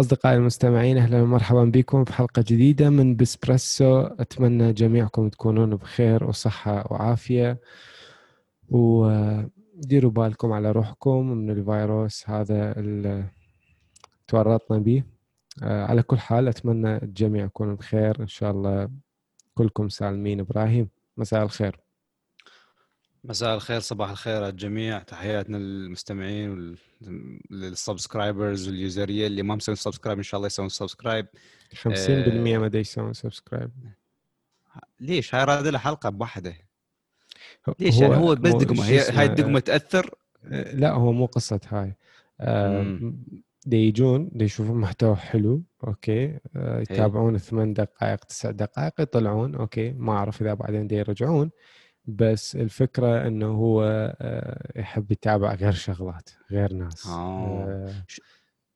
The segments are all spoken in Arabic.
أصدقائي المستمعين أهلا ومرحبا بكم في حلقة جديدة من بسبريسو أتمنى جميعكم تكونون بخير وصحة وعافية وديروا بالكم على روحكم من الفيروس هذا اللي تورطنا به. آه، على كل حال أتمنى الجميع يكونوا بخير. إن شاء الله كلكم سالمين إبراهيم. مساء الخير. مساء الخير صباح الخير على الجميع. تحياتنا للمستمعين وال subscribers واليوزرية اللي ما مسوين subscribe إن شاء الله يسوون subscribe. 50% ما دا يسوون subscribe. ليش؟ هاي راد لها حلقة بوحدة. ليش؟ هو يعني هو بس دقمة. هي هاي الدقمة تأثر؟ لا هو مو قصة هاي. دي يجون دي يشوفون محتوى حلو okay. آه، يتابعون ثمان دقائق تسع دقائق يطلعون okay. ما أعرف إذا بعدين دي يرجعون. بس الفكرة إنه هو آه، يحب يتابع غير شغلات غير ناس آه.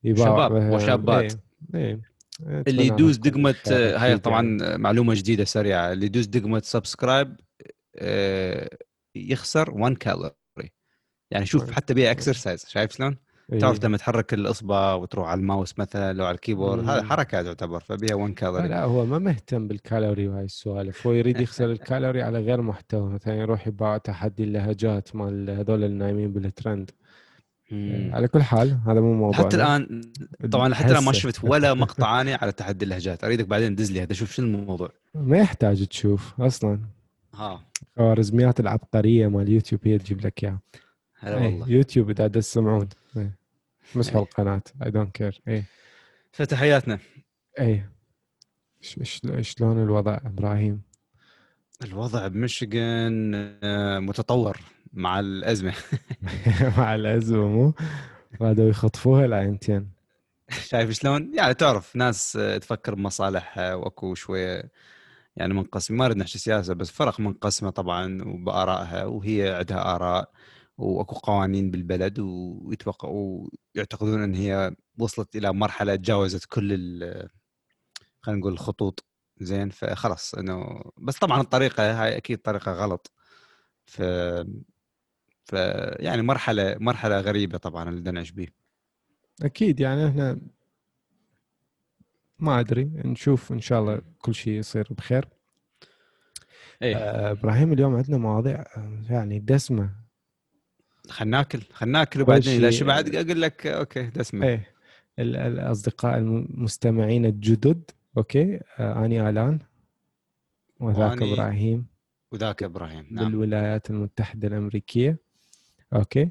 شباب وشابات إيه. إيه. اللي يدوز دقمة هاي طبعا يعني. معلومة جديدة سريعة اللي يدوز دقمة subscribe يخسر 1 كالوري يعني شوف حتى بيها exercise شايف شلون؟ تعرف إيه. لما تحرك الإصبع وتروح على الماوس مثلا لو على ال keyboard هذا حركة تعتبر فبيها 1 كالوري لا هو ما مهتم بالكالوري وهاي السوالف. هو يريد يخسر الكالوري على غير محتوى. مثلا يروح يباع تحدي اللهجات مال هذول النايمين بالترند. على كل حال هذا مو موضوع حتى الآن طبعا حتى الآن ما شفت ولا مقطع اني على تحدي اللهجات. أريدك بعدين دز لي هذا شوف شنو الموضوع. ما يحتاج تشوف أصلا. ها. خوارزميات العبقرية مال يوتيوب هي تجيب لك إياها. هلا إيه، والله. يوتيوب إذا تسمعون. إيه. مسحوا. القناة. I don't care اي فتحياتنا. اي شلون الوضع إبراهيم؟ الوضع بمشيغن آه، متطور مع الأزمة. مع الأزمة مو؟ بعدوا يخطفوها العينتين شايف شلون؟ يعني تعرف ناس آه، تفكر بمصالحها وأكو شوية يعني منقسم ما اريد نحكي سياسة بس فرق منقسمة طبعا وبآرائها وهي عندها آراء. وأكو قوانين بالبلد ويتوقعوا يعتقدون أن هي وصلت إلى مرحلة تجاوزت كل خلينا نقول الخطوط. زين؟ فخلاص إنه بس طبعا الطريقة هاي أكيد طريقة غلط. ف ف يعني مرحلة مرحلة غريبة طبعا اللي نعيش به أكيد يعني إحنا ما أدري نشوف إن شاء الله كل شيء يصير بخير. إيه. آه إبراهيم اليوم عندنا مواضيع يعني دسمة. خلينا ناكل خلينا ناكل وبعدين إذا شبعت أقول لك أوكي دسمه إيه الأصدقاء المستمعين الجدد أوكي؟ آه أني آلان وذاك إبراهيم. وذاك إبراهيم نعم. بالولايات المتحدة الأمريكية أوكي؟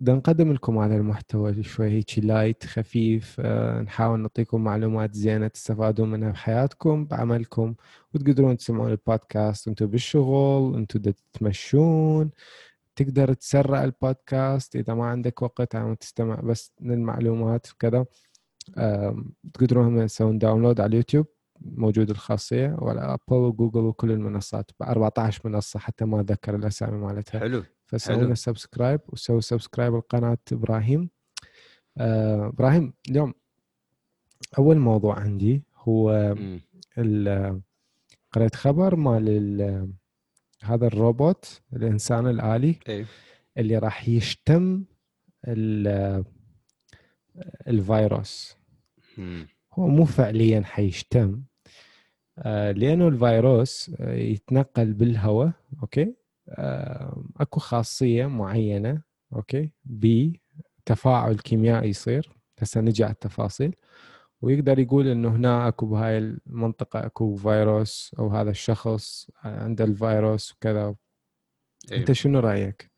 بدنا نقدم لكم هذا المحتوى شوي هيك light خفيف أه نحاول نعطيكم معلومات زينة تستفادون منها بحياتكم بعملكم وتقدرون تسمعون البودكاست. أنتم بالشغل أنتم تتمشون تقدر تسرع البودكاست إذا ما عندك وقت عم تستمع بس للمعلومات وكذا. تقدرون هم تسوون download على اليوتيوب موجود الخاصية وعلى ابل وجوجل وكل المنصات ب 14 منصة حتى ما أتذكر الأسامي مالتها. حلو فسووا لنا subscribe وسووا subscribe لقناه إبراهيم. آه، إبراهيم اليوم أول موضوع عندي هو قريت خبر مال هذا الروبوت الإنسان الآلي أي. اللي راح يشم الفيروس. هو مو فعليا حيشم. آه، لأنه الفيروس آه، يتنقل بالهواء أوكي؟ آه، أكو خاصية معينة أوكي؟ بتفاعل كيميائي يصير. هسه نجي على التفاصيل. ويقدر يقول إنه هنا أكو بهاي المنطقة أكو فيروس أو هذا الشخص عنده الفيروس وكذا أيوه. أنت شنو رأيك؟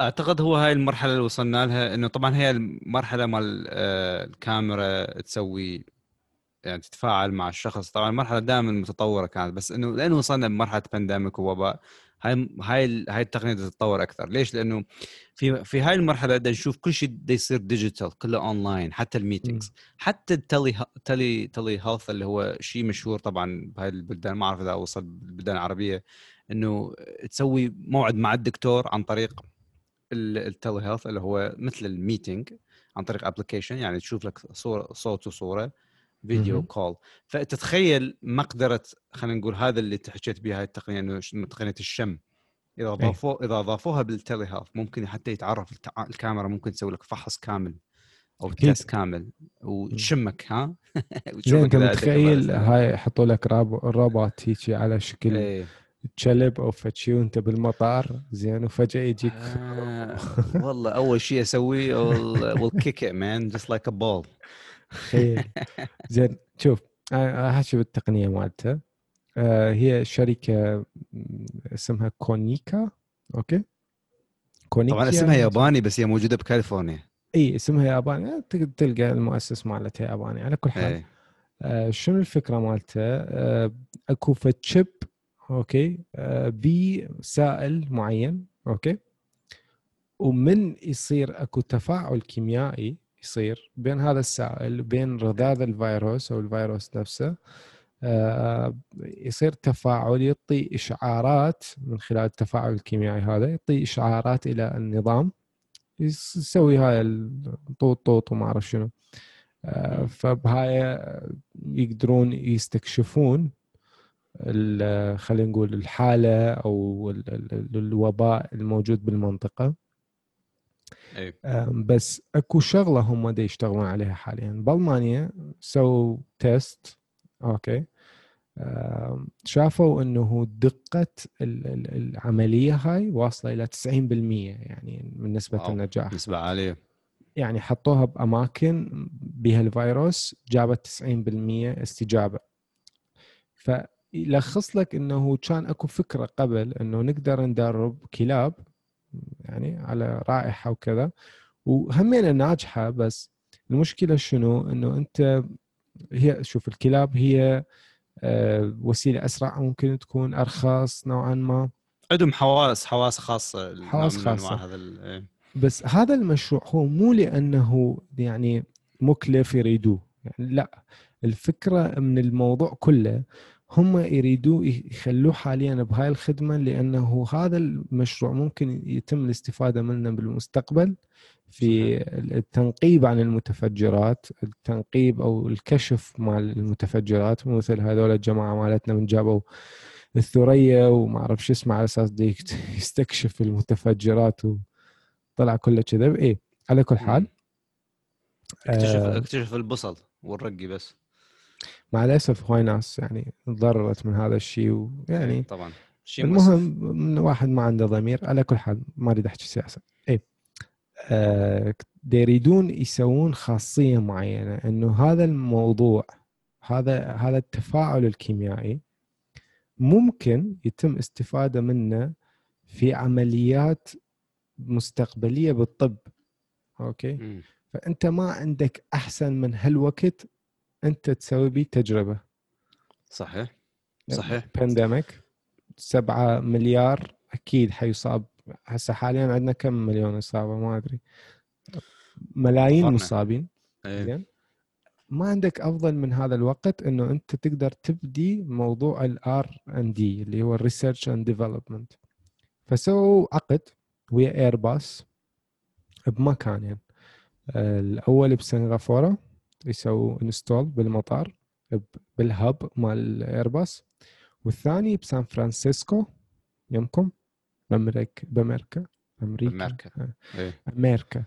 أعتقد هو هاي المرحلة اللي وصلنا لها إنه طبعا هي المرحلة مال آه، الكاميرا تسوي يعني تتفاعل مع الشخص طبعا المرحلة دائما متطورة كانت بس إنه لأنه وصلنا بمرحلة pandemic ووباء هاي هاي هاي التقنية تتطور أكثر. ليش؟ لأنه في في هاي المرحلة بدنا نشوف كل شيء بده يصير digital كله اونلاين حتى ال meetings حتى ال tele tele telehealth اللي هو شيء مشهور طبعا بهاي البلدان ما أعرف إذا وصل بالبلدان العربية إنه تسوي موعد مع الدكتور عن طريق ال telehealth اللي هو مثل ال meeting عن طريق application يعني تشوف لك صورة صوت وصورة. video call فتتخيل مقدرة خلينا نقول هذا اللي حكيت به هاي التقنية إنه تقنية الشم إذا إيه. ضافوا إذا ضافوها بال telehealth ممكن حتى يتعرف الكاميرا ممكن تسوي لك فحص كامل أو. test كامل وتشمك ها زين أنت متخيل. هاي يحطوا لك روبوت هيجي على شكل إيه. كلب أو فد شي وأنت بالمطار زين وفجأة يجيك آه، والله أول شيء أسويه I will kick it man just like a ball زين شوف هاي شنو التقنيه مالته؟ آه، هي شركة اسمها كونيكا. أوكي؟ كونيكا طبعا اسمها ياباني بس هي موجودة بكاليفورنيا. إي اسمها ياباني. آه، تلقى المؤسس مالتها ياباني على كل حال. آه، شنو الفكرة مالته؟ آه، أكو فد chip أوكي؟ آه، بسائل معين أوكي؟ ومن يصير أكو تفاعل كيميائي يصير بين هذا السائل وبين رذاذ الفيروس أو الفيروس نفسه آه، يصير تفاعل يعطي إشعارات من خلال التفاعل الكيميائي هذا يعطي إشعارات إلى النظام يس- يسوي هاي الطوط طوط وما أعرف شنو آه،. فبهاي يقدرون يستكشفون خلينا نقول الحالة أو ال- ال- الوباء الموجود بالمنطقة أم، بس اكو شغلة هم دا يشتغلون عليها حاليا. بألمانيا سووا test أوكي. شافوا إنه دقة ال- ال- العملية هاي واصلة إلى 90% يعني من نسبة wow. النجاح. نسبة عالية. يعني حطوها بأماكن بها الفيروس جابت 90% استجابة. فيلخص لك إنه كان اكو فكرة قبل إنه نقدر ندرب كلاب يعني على رائحة وكذا وهمينا ناجحه بس المشكلة شنو إنه أنت هي شوف الكلاب هي آه، وسيلة أسرع ممكن تكون أرخص نوعا ما عندهم حواس حواس خاصة حواس خاصة. هذا إيه. بس هذا المشروع هو مو لأنه يعني مكلف يريدوه يعني لا الفكرة من الموضوع كله هم يريدوا يخلوه حاليا بهاي الخدمة لأنه هذا المشروع ممكن يتم الاستفادة منه بالمستقبل في التنقيب عن المتفجرات التنقيب أو الكشف مال المتفجرات مثل هذول الجماعة مالتنا من جابوا الثريا وما أعرف شو اسمه على أساس دي يستكشف المتفجرات وطلع كله كذب. إيه على كل حال اكتشف آه، اكتشف البصل والرقي بس. مع الأسف هواي ناس يعني تضررت من هذا الشيء ويعني إيه، طبعا. شيء. المهم من واحد ما عنده ضمير على كل حال ما أريد أحكي سياسة. اي آه يريدون يسوون خاصية معينة إنه هذا الموضوع هذا هذا التفاعل الكيميائي ممكن يتم استفادة منه في عمليات مستقبلية بالطب. أوكي؟ مم. فأنت ما عندك أحسن من هالوقت أنت تسوي بيه تجربة. صحيح. صحيح. pandemic 7 مليار أكيد حيصاب. هسه حاليا عندنا كم مليون إصابة؟ ما أدري. ملايين طفرنا. مصابين. إيه. زين. ما عندك أفضل من هذا الوقت إنه أنت تقدر تبدي موضوع ال R and D اللي هو ال research and development فسووا عقد ويا ايرباص بمكانين آه، الأول بسنغافورة يسووا install بالمطار بال hub مال ايرباص والثاني بسان فرانسيسكو يمكم بأمريكا؟ بأمريكا؟ أمريكا. آه، إيه. أمريكا.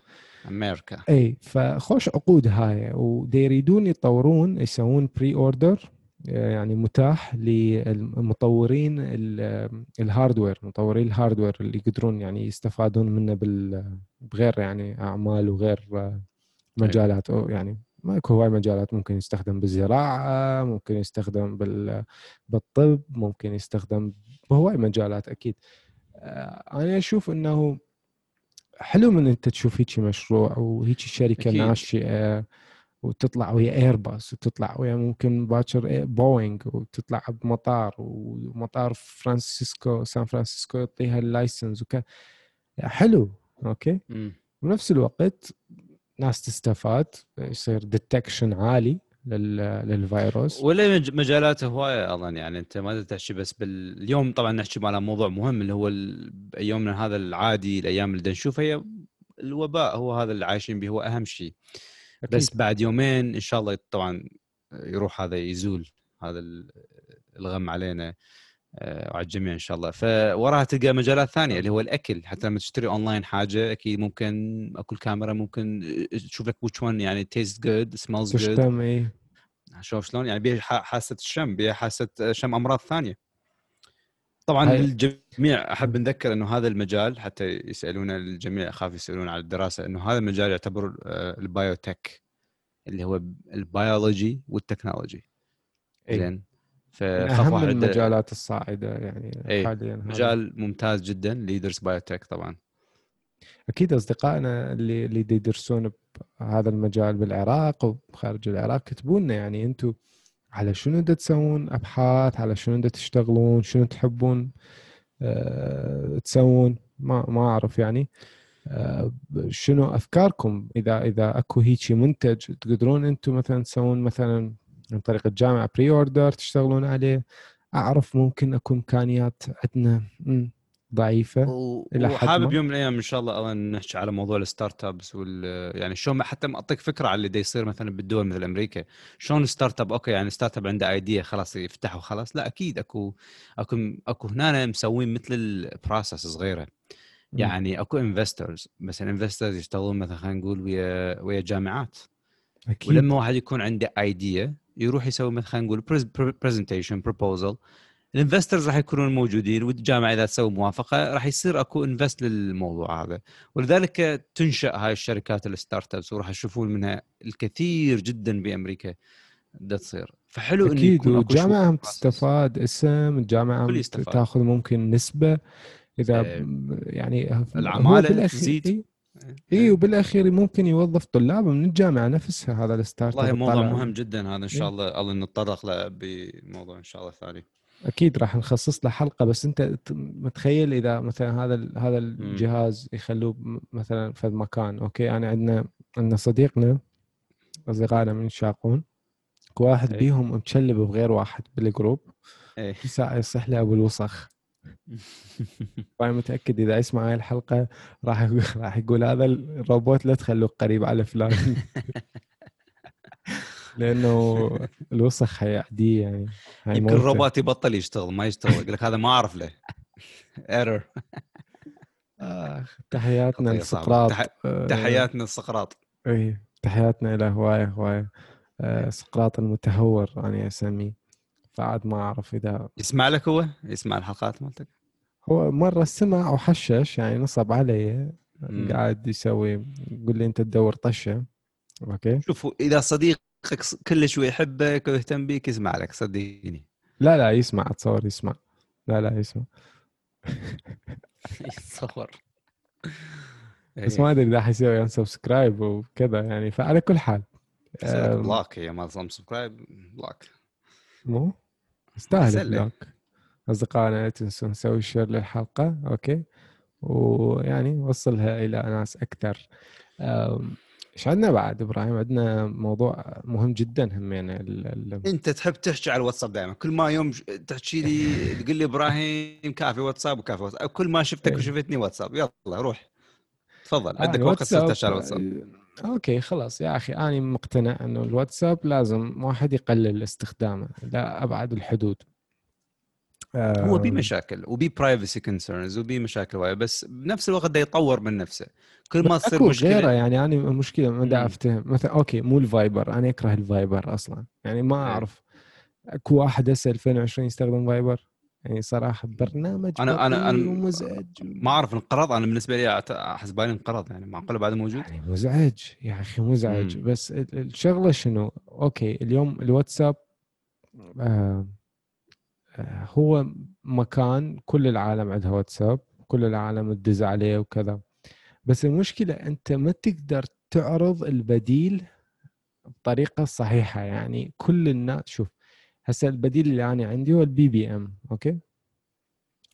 أمريكا. اي فخوش عقود هاي. ودي يريدون يطورون يسوون pre-order يعني متاح للمطورين ال- الهاردوير مطورين الهاردوير اللي يقدرون يعني يستفادون منه بغير يعني أعمال وغير مجالات أو يعني ما اكو هواي مجالات ممكن يستخدم بالزراعة ممكن يستخدم بال بالطب ممكن يستخدم بهواي مجالات أكيد آه، أنا أشوف إنه حلو من إنت تشوف هيك مشروع وهيك شركة أكيد. ناشئة وتطلع ويا ايرباص وتطلع ويا ممكن باكر بوينغ وتطلع بمطار ومطار فرانسيسكو سان فرانسيسكو يعطيها ال license وك حلو okay مم. بنفس الوقت ناس تستفاد يصير detection عالي لل... للفيروس. ولا مج- مجالات هواية أظن يعني أنت ما تحكي بس بال... اليوم طبعا نحكي على موضوع مهم اللي هو ال... يومنا هذا العادي الأيام اللي نشوفها هي الوباء هو هذا اللي عايشين به هو أهم شيء. أكيد. بس بعد يومين إن شاء الله طبعا يروح هذا يزول هذا ال- الغم علينا. وعلى الجميع إن شاء الله. فوراها تلقى مجالات ثانية اللي هو الأكل. حتى لما تشتري اونلاين حاجة أكيد ممكن أكو كاميرا ممكن تشوف لك which one يعني taste good smells good تشتم اي شوف شلون يعني بيها حاسة الشم بيها حاسة شم أمراض ثانية. طبعا هاي- للجميع أحب نذكر إنه هذا المجال حتى يسالون الجميع أخاف يسالون على الدراسة إنه هذا المجال يعتبر آه، ال biotech اللي هو البيولوجي والتكنولوجي إي. زين؟ من فخاف أهم واحد. المجالات الصاعدة يعني إي، حاليا هذا. مجال ممتاز جدا leaders biotech طبعا. أكيد أصدقائنا اللي اللي يدرسون بهذا المجال بالعراق وخارج العراق كتبوا لنا يعني أنتم على شنو دا تسوون أبحاث على شنو دا تشتغلون شنو تحبون أه تسوون؟ ما ما أعرف يعني. أه شنو أفكاركم؟ إذا إذا أكو هيجي منتج تقدرون أنتم مثلا تسوون مثلا عن طريق الجامعة pre-order تشتغلون عليه. أعرف ممكن اكو إمكانيات عندنا ضعيفة و- إلى حد وحابب. يوم من الأيام إن شاء الله نحكي على موضوع ال startups وال يعني شلون حتى أعطيك فكرة على اللي دا يصير مثلا بالدول مثل أمريكا. شلون startup؟ okay يعني startup عنده idea خلاص يفتح وخلاص. لا أكيد أكو أكو أكو هنا مسوين مثل ال process صغيرة. يعني أكو investors بس ال investors يشتغلون مثلا خلينا نقول ويا ويا جامعات. أكيد. ولما واحد يكون عنده idea يروح يسوي مثلا خلينا نقول presentation proposal ال investors راح يكونون موجودين والجامعة إذا تسوي موافقة راح يصير أكو invest للموضوع هذا ولذلك تنشأ هاي الشركات ال startups وراح تشوفون منها الكثير جدا بأمريكا دا تصير فحلو إنه أكيد يكون والجامعة هم. تستفاد اسم الجامعة هم. تاخذ ممكن نسبة إذا إيه. يعني بالأخير- تزيد. اي إيه وبالأخير ممكن يوظف طلاب من الجامعة نفسها هذا الستارت والله موضوع الطالع. مهم جدا هذا إن شاء إيه. الله الله نتطرق له بموضوع إن شاء الله ثاني أكيد راح نخصص له حلقة بس أنت متخيل إذا مثلا هذا هذا الجهاز يخلوه مثلا في مكان أوكي يعني عندنا عندنا صديقنا أصدقائنا من الشاقون كو واحد إيه. بيهم متشلب بغير واحد بالجروب ساعه يصح له أبو الوسخ فانا متأكد إذا يسمع هاي الحلقة راح راح يقول هذا الروبوت لا تخلوه قريب على فلان. لأنه الوسخ حيعديه يعني. يمكن. الروبوت يبطل يشتغل ما يشتغل يقول لك هذا ما أعرف له ايرور آخ تحياتنا قضية صعبة. لسقراط. آه، تحياتنا السقراط إيه تحياتنا له هوايه هواية. آه، سقراط المتهور أنا أسميه. فعاد ما أعرف إذا يسمع لك هو؟ يسمع الحلقات مالتك؟ هو مرة سمع وحشش يعني نصب علي. قاعد يسوي يقول لي أنت تدور طشة. okay؟ شوفوا إذا صديقك ص- كلش ويحبك ويهتم بك يسمع لك صدقني لا لا يسمع اتصور يسمع. لا لا يسمع. يتصور. بس ما أدري إذا حيسوي unsubscribe وكذا يعني فعلى كل حال. بلاك هي ما سبسكرايب بلاك مو؟ يستاهل سلة. block أصدقائنا لا تنسون نسوي share للحلقة okay؟ ويعني وصلها إلى ناس أكثر. إيش عندنا بعد إبراهيم؟ عندنا موضوع مهم جدا همينا ال- ال- أنت تحب تحكي على الواتساب دائما. كل ما يوم تحكي لي تقول لي إبراهيم كافي واتساب وكافي واتساب. كل ما شفتك إيه. وشفتني واتساب. يلا روح. تفضل. آه، عندك وقت تحكي على الواتساب. okay خلاص. يا أخي أنا مقتنع إنه الواتساب لازم واحد يقلل استخدامه لا أبعد الحدود. هو أم، مشاكل وبيه privacy concerns وبيه مشاكل وايد بس بنفس الوقت ده يطور من نفسه. كل ما تصير مشكلة غيره يعني أنا المشكلة ما دا. أفتهم. مثلا okay مو الفايبر أنا أكره الفايبر أصلا. يعني ما إيه. أعرف. أكو واحد هسه 2020 يستخدم فايبر؟ يعني صراحة برنامج أنا- أنا بطيء ومزعج. ما أعرف انقرض أنا بالنسبة لي أحس بالي انقرض يعني معقولة بعد موجود؟ يعني مزعج يا أخي مزعج. مم. بس ال- الشغلة شنو؟ أوكي اليوم الواتساب آه آه هو مكان كل العالم عندها واتساب كل العالم تدز عليه وكذا. بس المشكلة أنت ما تقدر تعرض البديل بطريقة صحيحة. يعني كل الناس شوف هسه البديل اللي أنا عندي هو ال BBM okay؟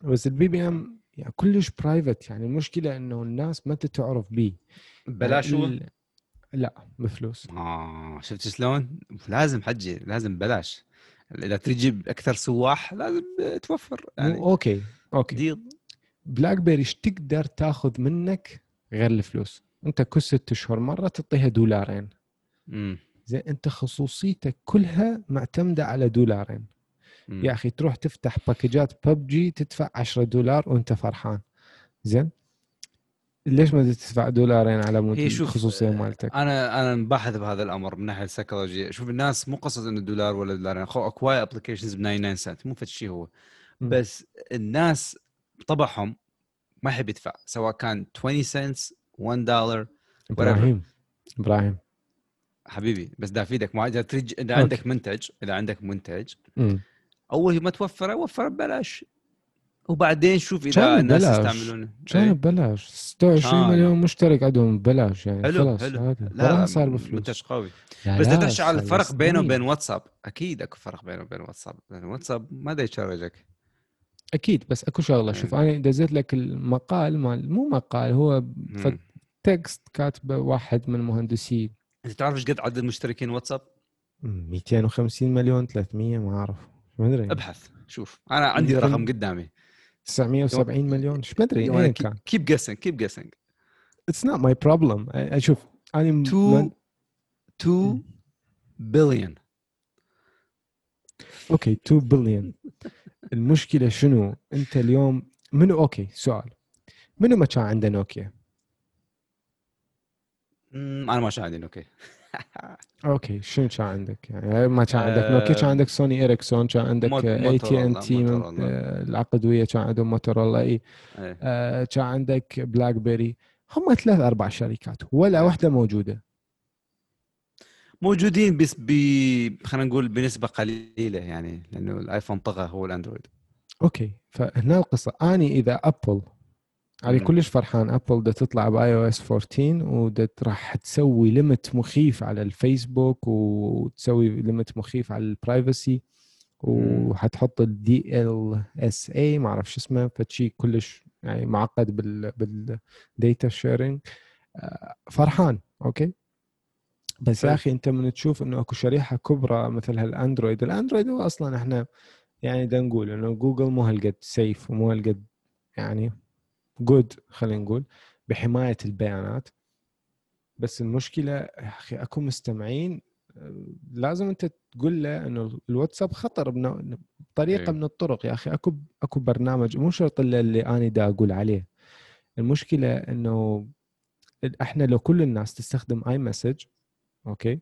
بس ال BBM يعني كلش private يعني المشكلة إنه الناس ما تعرف بيه. بلاش هو ال- لا بفلوس. آه شفت شلون؟ لازم حجي لازم بلاش. إذا تجيب أكثر سواح لازم توفر يعني يعني okay okay. ديل بلاك بيري إيش تقدر تاخذ منك غير الفلوس. أنت كل ست أشهر مرة تعطيها دولارين. امم زين أنت خصوصيتك كلها معتمدة على دولارين. يا أخي تروح تفتح باكجات ببجي تدفع 10 دولار وأنت فرحان. زين؟ ليش ما تدفع دولارين على مود الخصوصية مالتك؟ أنا أنا باحث بهذا الأمر من ناحية السيكولوجيه شوف الناس مو قصه إنه دولار ولا دولارين. اخو اكو هواي applications ب 99 سنت. مو فد شيء هو. بس الناس طبعهم ما يحب يدفع. سواء كان 20 cents 1 دولار إبراهيم. إبراهيم. حبيبي بس دا أفيدك ما إذا أوكي. عندك منتج إذا عندك منتج مم. أول ما توفره وفره ببلاش وبعدين شوف إذا الناس. يستعملونه كان إيه. ببلاش 26 كان. مليون مشترك عندهم ببلاش يعني حلو خلاص حلو لا صار بفلوس منتج قوي لا بس بدك على الفرق بينه. وبين واتساب أكيد أكو فرق بينه وبين واتساب لأن واتساب ما دا يشرجك أكيد بس أكو شغلة شوف. أنا دزيت لك المقال مال مو مقال هو. text كاتبه واحد من المهندسين انت تعرف إيش قد عدد المشتركين واتساب؟ 250 مليون 300 ما أعرف. ما أدري. ابحث شوف. أنا عندي رقم قدامي. 970 مليون. إيش ما أدري ايا كان. كيب جيسنج كيب جيسنج اتس نوت ماي بروبلم أشوف أنا م- 2 من- 2 بليون okay 2 بليون المشكلة شنو؟ أنت اليوم منو؟ okay سؤال. منو ما كان عنده نوكيا؟ أنا ما شاهد عندي أوكي أوكي شنو كان عندك؟ يعني ما كان عندك نوكيا كان آه، عندك Sony Ericsson كان عندك AT&T Motorola. العقدوية كان عندهم موتورولا إي. إيه. آه، كان عندك BlackBerry هم ثلاث أربع شركات ولا إيه. واحدة موجودة. موجودين بس ب خلينا نقول بنسبة قليلة يعني لأنه ال iPhone طغى هو ال Android. أوكي فهنا القصة. اني إذا أبل علي. كلش فرحان. ابل دا تطلع باي أو اس 14 ودا راح تسوي ليمت مخيف على الفيسبوك وتسوي ليمت مخيف على البرايفسي وحتحط الدي ال اس اي ما أعرف شو اسمه فشي كلش يعني معقد بال بالديتا شيرنج فرحان أوكي؟ بس يا حلو. أخي أنت من تشوف إنه أكو شريحة كبرى مثل هالأندرويد. الأندرويد هو أصلا إحنا يعني دا نقول إنه جوجل مو هالقد safe ومو هالقد يعني good خلينا نقول بحماية البيانات. بس المشكلة يا أخي أكو مستمعين آه، لازم أنت تقول له إنه الواتساب خطر بطريقة أي. من الطرق. يا أخي أكو أكو برنامج مو شرط الا اللي أنا دا أقول عليه. المشكلة إنه إحنا لو كل الناس تستخدم iMessage okay؟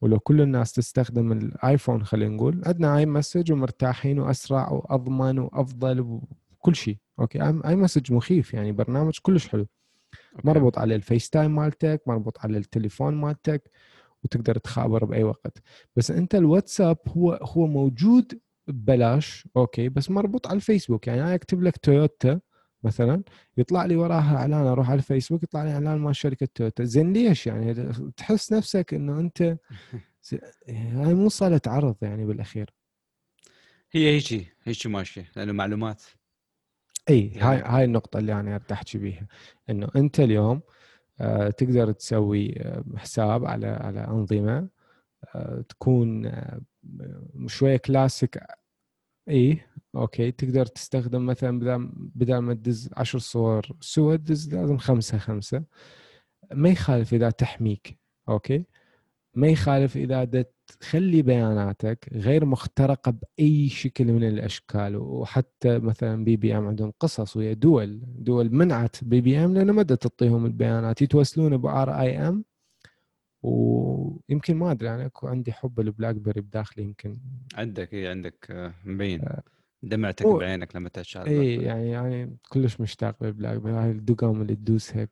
ولو كل الناس تستخدم ال iPhone خلينا نقول عندنا iMessage ومرتاحين وأسرع وأضمن وأفضل وكل شيء. Okay؟ iMessage مخيف يعني برنامج كلش حلو. Okay. مربوط على ال FaceTime مالتك مربوط على التليفون مالتك وتقدر تخابر بأي وقت. بس أنت الواتساب هو هو موجود ببلاش okay؟ بس مربوط على الفيسبوك. يعني أنا أكتب لك تويوتا مثلا يطلع لي وراها إعلان أروح على الفيسبوك يطلع لي إعلان مال شركة تويوتا. زين ليش يعني؟ تحس نفسك إنه أنت هاي مو صالة عرض يعني بالأخير. هي هيجي هيجي ماشية لأنه معلومات إي هاي هاي النقطة اللي أنا أحكي بيها. إنه أنت اليوم آه، تقدر تسوي آه، حساب على على أنظمة آه، تكون شوية كلاسيك إي okay. تقدر تستخدم مثلا بدل بدل ما تدز عشر صور سود دز لازم خمسة خمسة. ما يخالف إذا تحميك okay. ما يخالف إذا تخلي بياناتك غير مخترقة بأي شكل من الأشكال وحتى مثلا BBM عندهم قصص ويا دول دول منعت BBM لأنه ما تعطيهم البيانات يتوصلون ب RIM. ويمكن ما أدري أنا أكو عندي حب ال BlackBerry بداخلي يمكن. عندك اي عندك آه، مبين. دمعتك هو- بعينك لما على اي. يعني يعني كلش مشتاق لل BlackBerry هاي الدقم اللي تدوسها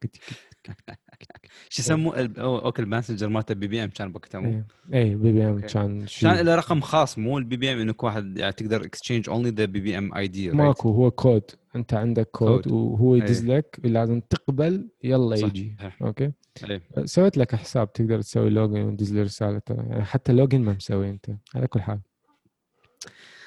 شو يسموه؟ ال- أو- okay ال messenger مالته BBM كان بوقتها مو؟ اي اي BBM. كان كان له رقم خاص؟ مو ال BBM إنك واحد يعني تقدر exchange only the BBM ID ماكو هو كود. أنت عندك code code. وهو يدز إيه. لك لازم تقبل يلا صح. يجي. Okay؟ إيه. سويت لك حساب تقدر تسوي login وتدز لي رساله يعني حتى login ما مسوي أنت على كل حال.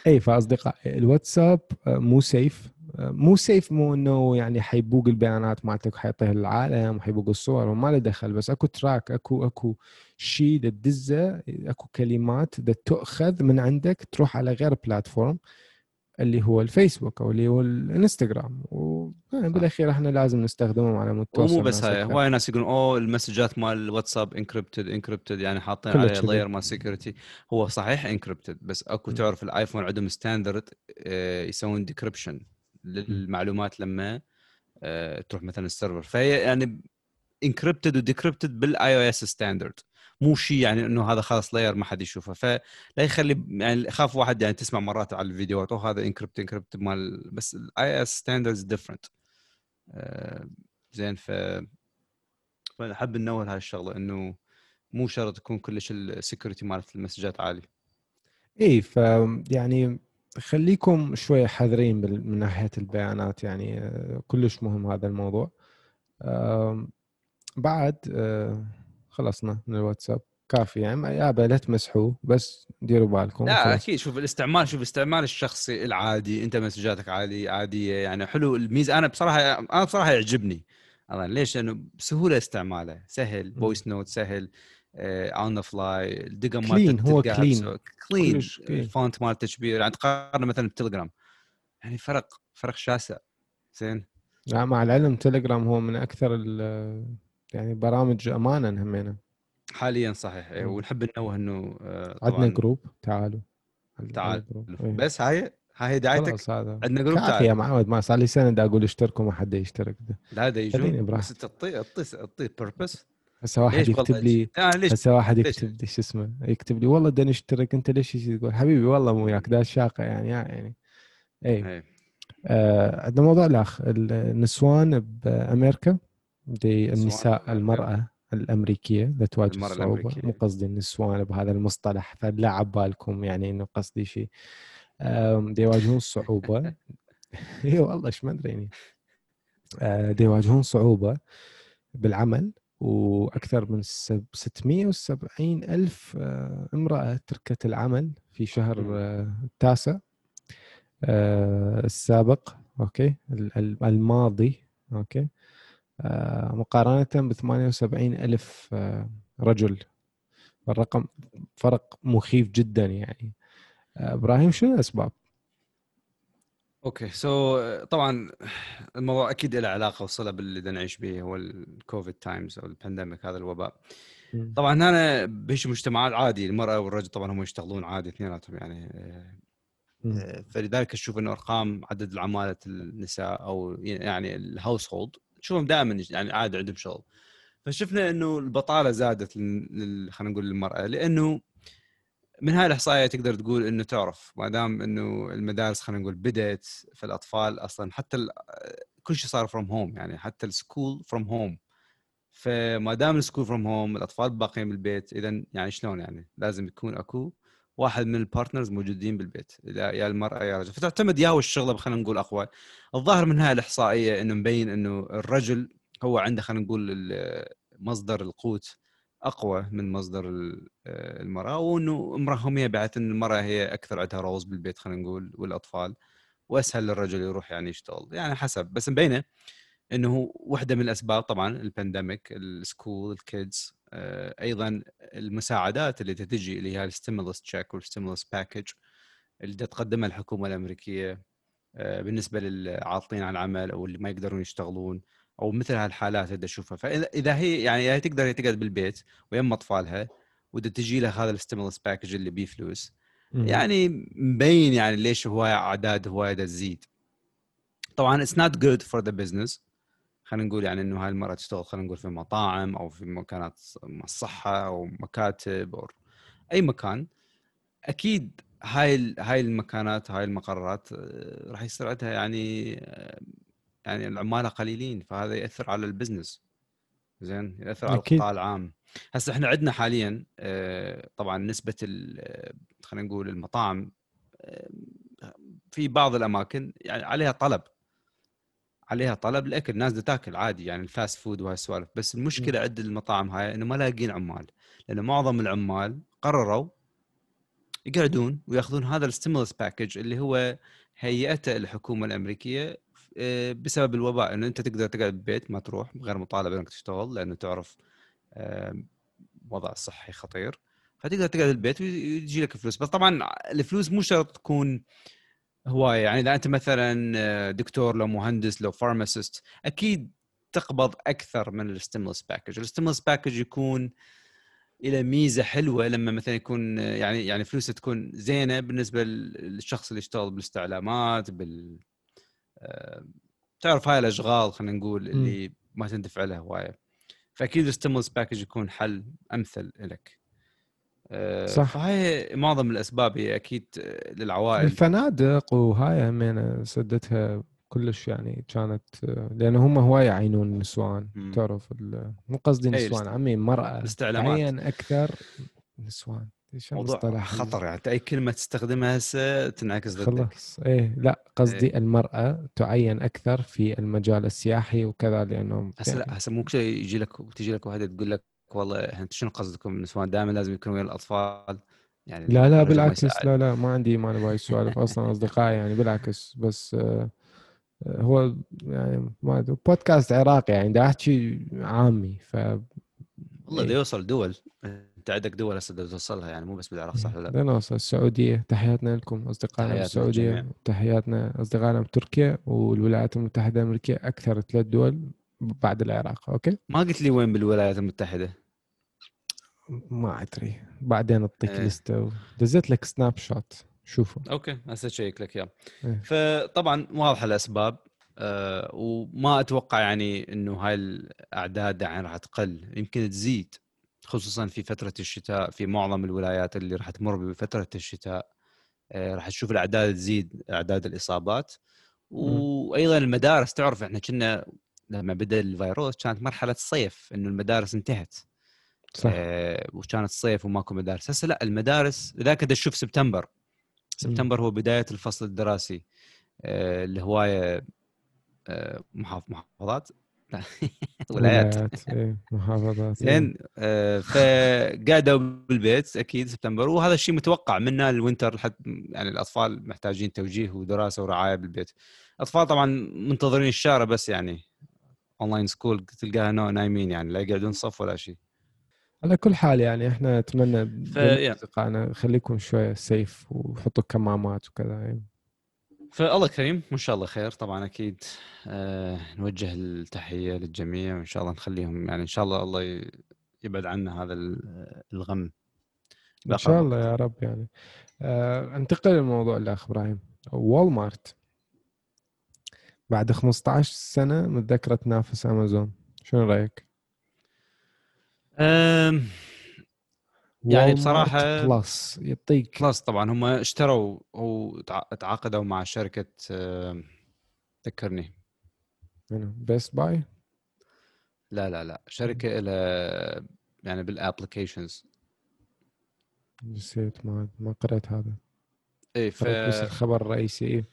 اي فاصدقائي الواتساب آه، مو safe. آه، مو safe مو إنه يعني حيبوق البيانات مالتك وحيعطيها للعالم وحيبوق الصور وما له دخل بس أكو track أكو أكو شيء تدزه أكو كلمات تؤخذ من عندك تروح على غير platform. اللي هو الفيسبوك أو اللي هو الإنستغرام. وبالاخير إحنا لازم نستخدمهم على مود ومو بس هاي هواي ناس يقولون أوه ال messageات مال ال WhatsApp encrypted encrypted يعني حاطين عليه. layer مال security هو صحيح encrypted بس أكو. تعرف ال iPhone عندهم standard يسوون decryption للمعلومات لما آه، تروح مثلا ال server. فهي يعني encrypted و decrypted بال iOS standard مو شيء يعني إنه هذا خلاص layer ما حد يشوفه. فلا يخلي يعني خاف واحد يعني تسمع مرات على الفيديوهات أوه هذا encrypt encrypt مال بس ال iOS standards different زين ف فنحب ننوه هاي الشغلة إنه مو شرط تكون كلش ال security مالت ال messageات عالي إي ف يعني خليكم شوي حذرين من ناحية البيانات يعني آه، كلش مهم هذا الموضوع. بعد آه، خلصنا من الواتساب. كافي يعني يابا لا تمسحوه بس ديروا بالكم لا خلاص. أكيد. شوف الاستعمال شوف الاستعمال الشخصي العادي أنت messageاتك عادي عادية يعني. حلو. الميزة أنا بصراحة أنا بصراحة يعجبني. ليش؟ لأنه بسهولة استعماله. سهل. Voice note سهل. On the fly الدقم clean، هو. Clean. Clean. ال font مال التشبير يعني تقارن مثلا بتليجرام. يعني فرق فرق شاسع. زين. مع العلم تليجرام هو من أكثر ال- يعني برامج امانا همينة. حاليا صحيح. إيه، مم. ونحب ننوه إنه آه، عندنا group تعالوا. تعال. إيه. بس هاي هاي دعايتك؟ عندنا group كافي يا تعال. معود ما صار لي سنة دا أقول اشتركوا ما حد يشترك. ده. لا هذا خليني يجون. بس تعطي تعطي بيربس هسه واحد يكتب لي ليش؟ هسه واحد؟ يكتب لي شو اسمه يكتب لي والله بدنا نشترك أنت ليش تقول؟ حبيبي والله مو وياك دا شاقة يعني يعني اي إيه. آه عندنا موضوع الأخ النسوان بأمريكا. دي النساء بأمريكا. المرأة الأمريكية اللي تواجه المرأة الأمريكية. مو قصدي النسوان بهذا المصطلح فلا عبالكم يعني إنه قصدي شيء يواجهون صعوبة اي والله إيش ما أدري يعني آه، دي يواجهون صعوبة بالعمل وأكثر من سب- 670 ألف آه، امرأة تركت العمل في شهر. آه، التاسع السابق okay ال- ال- الماضي okay آه، مقارنة ب 78 ألف آه، رجل الرقم فرق مخيف جدا يعني آه، إبراهيم شنو الأسباب؟ okay so طبعا الموضوع أكيد له علاقة وصلة باللي نعيش به هو الـ COVID times أو الـ pandemic هذا الوباء. طبعا هنا بهيج مجتمعات عادي المرأة والرجل طبعا هم يشتغلون عادي اثنيناتهم يعني فلذلك تشوف إنه أرقام عدد العمالة النساء أو يعني الـ household تشوفهم دائما يعني عادي عندهم شغل. فشفنا إنه البطالة زادت خلينا نقول للمرأة لأنه من هاي الإحصائية تقدر تقول إنه تعرف ما دام إنه المدارس خلينا نقول بدأت فالاطفال أصلا حتى كل شيء صار from home يعني حتى الـ school from home فما دام الـ school from home الأطفال باقيين بالبيت اذا يعني شلون يعني؟ لازم يكون أكو واحد من الـ partners موجودين بالبيت يا المرأة يا الرجل فتعتمد يا الشغلة خلينا نقول اقوى الظاهر من هاي الإحصائية إنه مبين إنه الرجل هو عنده خلينا نقول مصدر القوت أقوى من مصدر ال- المرأة وإنه امراه هميه بعد إن المرأة هي أكثر عندها role بالبيت خلينا نقول والأطفال وأسهل للرجل يروح يعني يشتغل. يعني حسب. بس مبينة إنه واحدة من الأسباب طبعا الـ pandemic الـ school الـ kids أيضا المساعدات اللي تجي اللي هي الـ stimulus check والـ stimulus package اللي تقدمها الحكومة الأمريكية آه، بالنسبة للعاطلين عن العمل أو اللي ما يقدرون يشتغلون أو مثل هالحالات اللي أشوفها. فإذا إذا هي يعني هي تقدر هي تقعد بالبيت ويم أطفالها وده تجي لها هذا الـ stimulus package اللي بيه فلوس. يعني مبين يعني ليش هواية أعداد هواية تزيد. طبعا it's not good for the business خلينا نقول يعني إنه هاي المراه تشتغل خلينا نقول في مطاعم أو في مكانات الصحه أو مكاتب أو أي مكان أكيد هاي هاي المكانات هاي المقرات آه، راح يصير عندها يعني آه، يعني العمالة قليلين فهذا يأثر على الـ business زين؟ يأثر على. القطاع العام. هسه إحنا عندنا حاليا آه، طبعا نسبة خلينا نقول المطاعم في بعض الأماكن يعني عليها طلب. عليها طلب الاكل الناس بدها تاكل عادي يعني الـ fast food وهاي السوالف. بس المشكلة عند المطاعم هاي إنه ما لاقين عمال. لأنه معظم العمال قرروا يقعدون ويأخذون هذا الـ stimulus package اللي هو هيئته الحكومة الأمريكية آه، بسبب الوباء. إنه أنت تقدر تقعد بالبيت ما تروح غير مطالب إنك تشتغل لأنه تعرف آه، وضع صحي خطير. فتقدر تقعد بالبيت ويجي لك فلوس. بس طبعا الفلوس مو شرط تكون هوايه يعني إذا أنت مثلا دكتور لو مهندس لو pharmacist أكيد تقبض أكثر من الـ stimulus package الـ stimulus package يكون إلى ميزة حلوة لما مثلا يكون يعني يعني فلوسه تكون زينة بالنسبة للشخص اللي يشتغل بالاستعلامات بال آه، تعرف هاي الأشغال خلينا نقول اللي ما تندفع لها هواية. فأكيد الـ stimulus package يكون حل أمثل لك آه، صح. فهاي معظم الأسباب هي أكيد للعوائل. الفنادق وهاي همين سدتها كلش يعني كانت لأن هم هواي يعينون النسوان. تعرف مو قصدي نسوان عمي مرأة. تعين أكثر نسوان. موضوع خطر يعني أي كلمة تستخدمها هسه تنعكس ضدك. خلص إيه لا قصدي إيه. المرأة تعين أكثر في المجال السياحي وكذا لأنه هسه يعني... لا هسه مو يجي لك تجي لك واحدة تقول لك والله انت شنو قصدكم النسوان دائما لازم يكونوا ويا الأطفال يعني لا لا بالعكس لا لا ما عندي ايمان بهاي السوالف أصلا أصدقائي يعني بالعكس بس آه هو يعني ما بودكاست عراقي يعني دا أحكي عامي ف والله بده يوصل دول أنت عندك دول هسه توصلها يعني مو بس بالعراق صح ولا لا؟ نوصل السعودية تحياتنا لكم أصدقائنا بالسعودية تحياتنا أصدقائنا بتركيا والولايات المتحدة الأمريكية أكثر ثلاث دول بعد العراق okay؟ ما قلت لي وين بالولايات المتحدة؟ ما أدري بعدين أعطيك إيه. لستة دزيت لك snapshot شوفوا أوكي هسه شيك لك إياه إيه. فطبعا واضحة الأسباب أه وما أتوقع يعني إنه هاي الأعداد يعني راح تقل يمكن تزيد خصوصا في فترة الشتاء في معظم الولايات اللي راح تمر بفترة الشتاء أه راح تشوف الأعداد تزيد أعداد الإصابات وأيضا المدارس تعرف إحنا كنا لما بدأ الفيروس كانت مرحلة الصيف إنه المدارس انتهت. صح. آه وكانت صيف وماكو مدارس. هسه لا المدارس ذاك تشوف سبتمبر. سبتمبر هو بداية الفصل الدراسي. آه، الهوايه آه، محافظات. لا ولايات إيه، محافظات زين إيه. آه، فقعدوا بالبيت أكيد سبتمبر. وهذا الشيء متوقع منا الـ winter لحد يعني الأطفال محتاجين توجيه ودراسة ورعاية بالبيت. الاطفال طبعا منتظرين الشارع بس يعني. online school تلقاها نايمين يعني لا يقعدون صف ولا شيء على كل حال يعني إحنا نتمنى أصدقائنا خليكم شوية سيف وحطوا كمامات وكذا. يعني. فالله كريم وإن شاء الله خير. طبعا أكيد آه نوجه التحية للجميع وإن شاء الله نخليهم يعني إن شاء الله الله يبعد عنا هذا الغم. إن شاء الله يا رب يعني. آه أنتقل للموضوع الأخ إبراهيم. وول مارت بعد 15 سنة متذكرة تنافس أمازون. شنو رأيك؟ يعني بصراحة plus يعطيك. plus طبعا. هم اشتروا وتعاقدوا مع شركة ذكرني. بيست باي لا لا لا. شركة إلى يعني بالـ applications نسيت ما ما قرأت هذا. اي ف بس الخبر الرئيسي إيه؟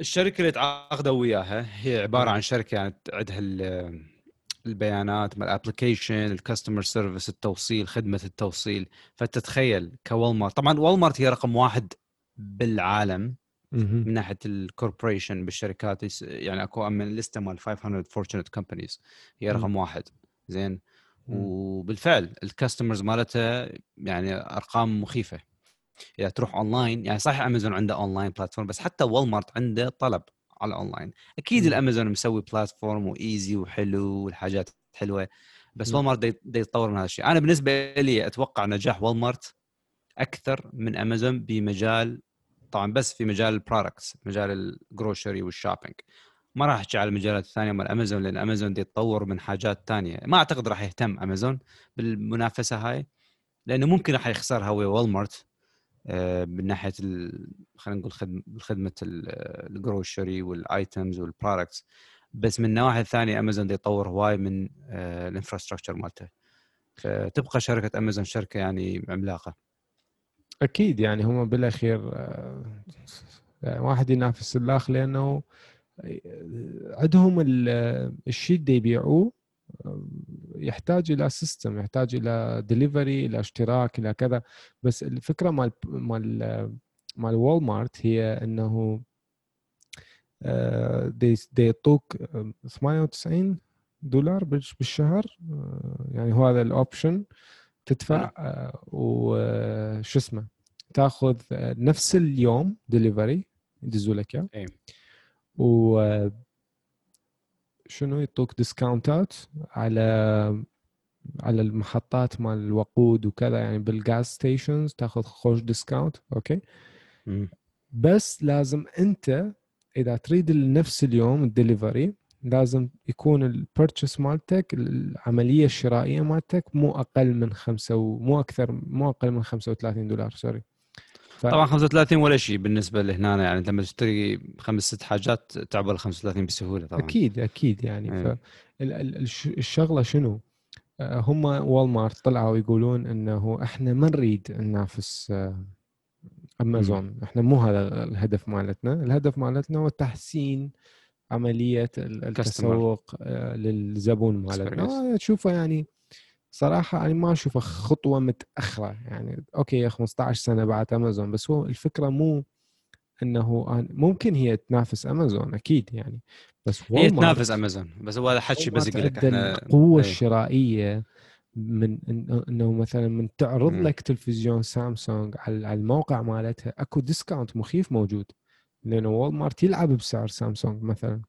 الشركة اللي تعاقدوا وياها هي عبارة عن شركة يعني عندها البيانات مال الـ application الـ customer service التوصيل خدمة التوصيل. فتتخيل كوالمارت طبعا والمارت هي رقم واحد بالعالم من ناحية الـ corporation بالشركات يعني أكو من لسته مال 500 Fortune companies هي رقم واحد. زين؟ وبالفعل الـ customers مالتها يعني أرقام مخيفة. إذا تروح أونلاين يعني صحيح أمازون عنده online platform بس حتى والمارت عنده طلب على أونلاين. أكيد الأمازون مسوي platform و easy وحلو والحاجات حلوة بس والمارت يتطور من هذا الشيء. أنا بالنسبة لي أتوقع نجاح والمارت أكثر من أمازون بمجال طبعا بس في مجال الـ products مجال الـ grocery والـ shopping ما راح أحكي على المجالات الثانية مال أمازون لأن أمازون يتطور من حاجات ثانية ما أعتقد راح يهتم أمازون بالمنافسة هاي لأنه ممكن راح يخسرها هو والمارت من ناحية خلينا نقول خدمة ال grocery وال items وال products بس من النواحي الثانية امازون يطور هواي من آه، ال infrastructure مالته. فتبقى شركة امازون شركة يعني عملاقة. أكيد يعني هم بالأخير يعني واحد ينافس الآخر لأنه عندهم الشيء اللي يبيعوه يحتاج إلى system يحتاج إلى ديليفري إلى اشتراك إلى كذا. بس الفكرة مال مال مال وول مارت هي إنه دي دي يعطوك 98 دولار بالشهر آه، يعني هو هذا ال option تدفع آه، وشو اسمه تأخذ نفس اليوم ديليفري يدزوا لك إياه. إيه. و شنو يعطوك discount ات على على المحطات مال الوقود وكذا؟ يعني بال gas stations تاخذ خوش discount okay؟ مم. بس لازم أنت إذا تريد نفس اليوم الدليفري لازم يكون ال purchase مالتك العملية الشرائية مالتك مو أقل من خمسة ومو أكثر مو أقل من 35 دولار sorry ف... طبعا 35 ولا شيء بالنسبة لهنا يعني لما تشتري خمس ست حاجات تعبر 35 بسهولة طبعا. أكيد أكيد يعني. إيه. ف... ال- ال- الش- الشغلة شنو؟ آه، هم والمارت طلعوا يقولون إنه إحنا ما نريد ننافس آه، أمازون. إحنا مو هذا الهدف مالتنا. الهدف مالتنا هو تحسين عملية ال- التسوق آه، للزبون مالتنا. تشوفه يعني صراحة أنا ما أشوفه خطوة متأخرة يعني okay 15 سنة بعد أمازون بس هو الفكرة مو إنه أنا- ممكن هي تنافس أمازون أكيد يعني بس هي تنافس أمازون بس هو هذا حكي بس يقول لك إحنا القوة إيه. الشرائية من إنه مثلا من تعرض مم. لك تلفزيون سامسونج على الموقع مالتها أكو discount مخيف موجود لأنه وول مارت يلعب بسعر سامسونج مثلا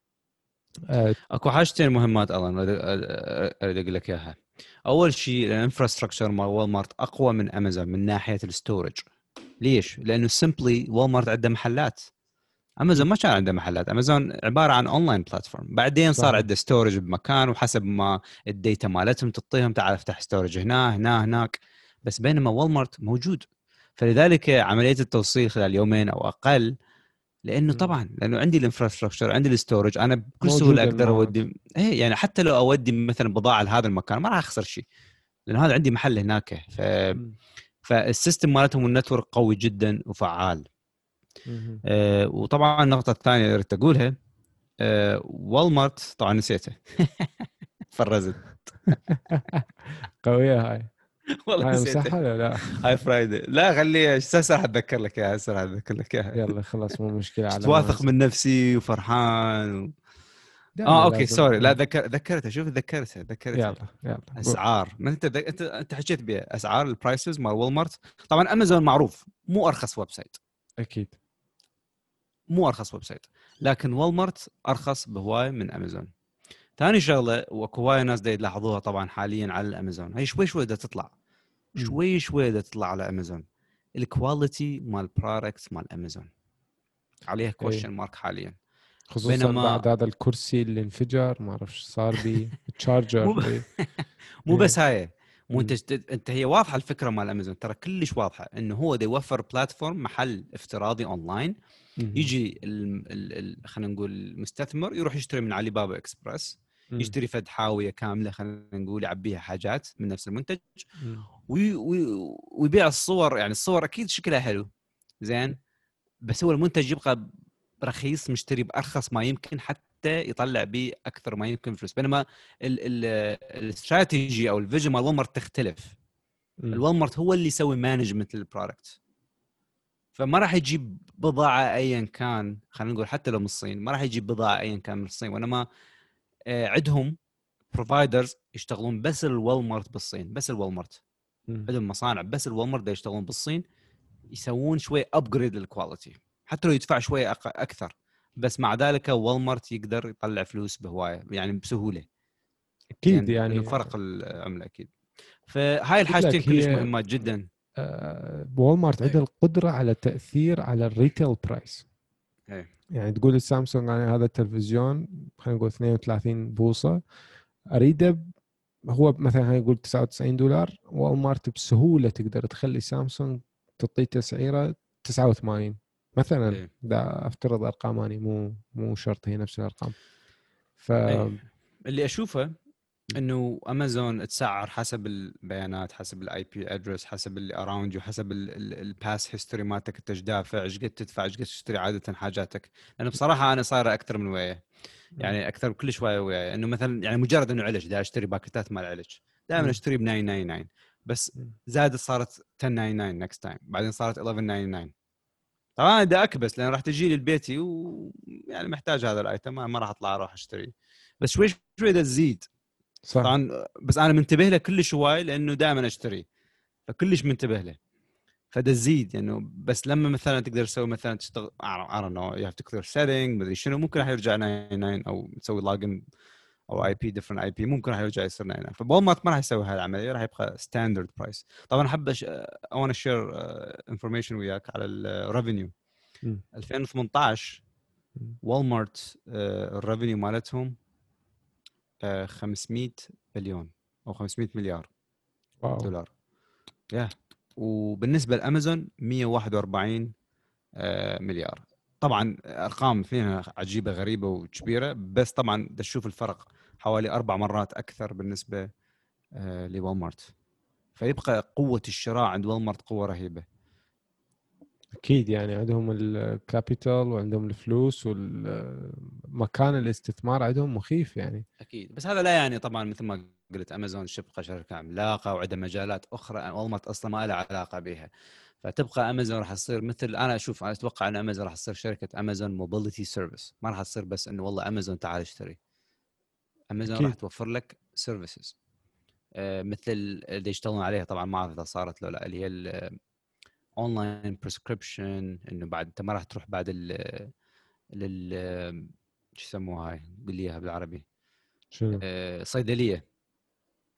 آه، أكو حاجتين مهمات الان اريد أريد أقول لك إياها أول شيء ال infrastructure مال وول مارت أقوى من أمازون من ناحية ال storage. ليش؟ لأنه simply وول مارت عنده محلات. أمازون ما كان عنده محلات. أمازون عبارة عن online platform بعدين صار. عنده storage بمكان وحسب ما ال data مالتهم تعطيهم تعال افتح storage هنا هنا هناك. بس بينما وول مارت موجود. فلذلك عملية التوصيل خلال يومين أو أقل لأنه. طبعا لأنه عندي ال infrastructure عندي ال storage أنا بكل سهوله أقدر. أودي إيه يعني حتى لو أودي مثلا بضاعة لهذا المكان ما راح أخسر شيء لأنه هذا عندي محل هناك ف... فال system مالتهم ال network قوي جدا وفعال. آه، وطبعا النقطة الثانية اللي أردت أقولها آه، والمارت طبعا نسيته فرزت قوية هاي والله هاي نسيته مسحه ولا لا؟ هاي Friday لا خليها هسه راح أتذكر لك إياها هسه راح أتذكر لك إياها. يلا خلاص مو مشكلة على واثق. من نفسي وفرحان و... آه okay. sorry لا. ذكر ذكرتها شوف ذكرتها ذكرتها. يلا يلا أسعار. ما أنت أنت أنت حكيت بها أسعار ال prices مال والمارت طبعا امازون معروف مو أرخص website أكيد. مو أرخص website لكن والمارت أرخص بهوايه من امازون ثاني شغلة واكو هوايه ناس دا يلاحظوها طبعا حاليا على الامازون هي شوي شوي دا تطلع. شوي شوي دا تطلع على امازون ال quality مال products مال امازون عليها question mark حاليا خصوصا بينما- بعد هذا الكرسي اللي انفجر ما أعرف إيش صار بيه ال charger مو ب- إيه. مو إيه. بس هاي مو. أنت أنت هي واضحة الفكرة مال امازون ترى كلش واضحة إنه هو دا يوفر platform محل افتراضي اونلاين. يجي ال- ال- ال- خلينا نقول المستثمر يروح يشتري من علي بابا اكسبرس. يشتري فد حاوية كاملة خلينا نقول يعبيها حاجات من نفس المنتج. وي وي ويبيع الصور يعني الصور أكيد شكلها حلو. زين؟ بس هو المنتج يبقى رخيص مشتري بأرخص ما يمكن حتى يطلع به أكثر ما يمكن فلوس. بينما ال- ال- الاستراتيجي أو ال vision مال والمارت تختلف. الوالمارت هو اللي يسوي management لل product فما راح يجيب بضاعة ايا كان خلينا نقول حتى لو من الصين ما راح يجيب بضاعة ايا كان من الصين. وإنما عندهم providers يشتغلون بس الوالمارت بالصين بس الوالمارت. عندهم مصانع بس الوالمارت يشتغلون بالصين يسوون شوي upgrade لل quality حتى لو يدفع شوي أق- أكثر بس مع ذلك والمارت يقدر يطلع فلوس بهواية يعني بسهولة. أكيد يعني لأنه فرق العملة أكيد. فهاي الحاجتين كلش مهمات جدا. آه، وولمارت عندها القدرة على التاثير على ال retail price إيه. يعني تقول السامسونج أنا هذا التلفزيون خلينا نقول 32 بوصة اريده هو مثلا خلينا نقول 99 دولار والمارت بسهولة تقدر تخلي سامسونج تعطيه تسعيرة 89 مثلا إيه. دا افترض أرقام اني مو مو شرط هي نفس الأرقام ف إيه. اللي أشوفه إنه امازون تسعر حسب البيانات حسب ال IP address حسب اللي around you حسب ال past history مالتك أنت إيش دافع إيش قد تدفع إيش قد تشتري عادة حاجاتك. لأنه بصراحة أنا صايره أكثر من وياه يعني أكثر كل شوية وياي. إنه مثلا يعني مجرد إنه علج دا أشتري باكيتات مال علج دائما. أشتري ب 999 بس. زادت صارت 1099 next time بعدين صارت 1199 طبعا أنا دا اكبس لأن راح تجي لي لبيتي ويعني محتاج هذا ال item ما ما راح أطلع أروح أشتري. بس شوي شوي دا تزيد. صح. طبعا بس أنا منتبه له كلش هواي لأنه دائما اشتري فكلش منتبه له. فده تزيد يعني بس لما مثلا تقدر تسوي مثلا تشتغل don't know you have to clear setting مدري شنو ممكن راح يرجع 99 أو تسوي لاجن أو اي بي ديفرنت اي بي ممكن راح يرجع يصير 99 فبولمارت ما راح يسوي هاي العملية راح يبقى ستاندرد برايس طبعا أحب اي want شير انفورميشن وياك على الريفينيو مم. 2018 مم. والمارت الريفينيو مالتهم 500 بليون أو 500 مليار واو. دولار. يا وبالنسبة لأمازون 141 آه، مليار. طبعا أرقام اثنين عجيبة غريبة وكبيرة بس طبعا تشوف الفرق حوالي أربع مرات أكثر بالنسبة آه، لوالمارت. فيبقى قوة الشراء عند والمارت قوة رهيبة. أكيد يعني عندهم الكابيتال وعندهم الفلوس والمكان الاستثمار عندهم مخيف يعني. أكيد. بس هذا لا يعني طبعا مثل ما قلت أمازون تبقى شركة عملاقة وعندها مجالات أخرى والمارت أصلا ما لها علاقة بها. فتبقى أمازون راح تصير مثل أنا أشوف أنا أتوقع إن أمازون راح تصير شركة أمازون mobility service ما راح تصير بس إنه والله أمازون تعال اشتري. أمازون راح. توفر لك services مثل اللي يشتغلون عليها طبعا ما أعرف إذا صارت لو لا اللي هي ال online prescription إنه بعد أنت ما راح تروح بعد ال لل شو يسموها هاي؟ قول لي اياها بالعربي. شنو؟ آه، صيدلية.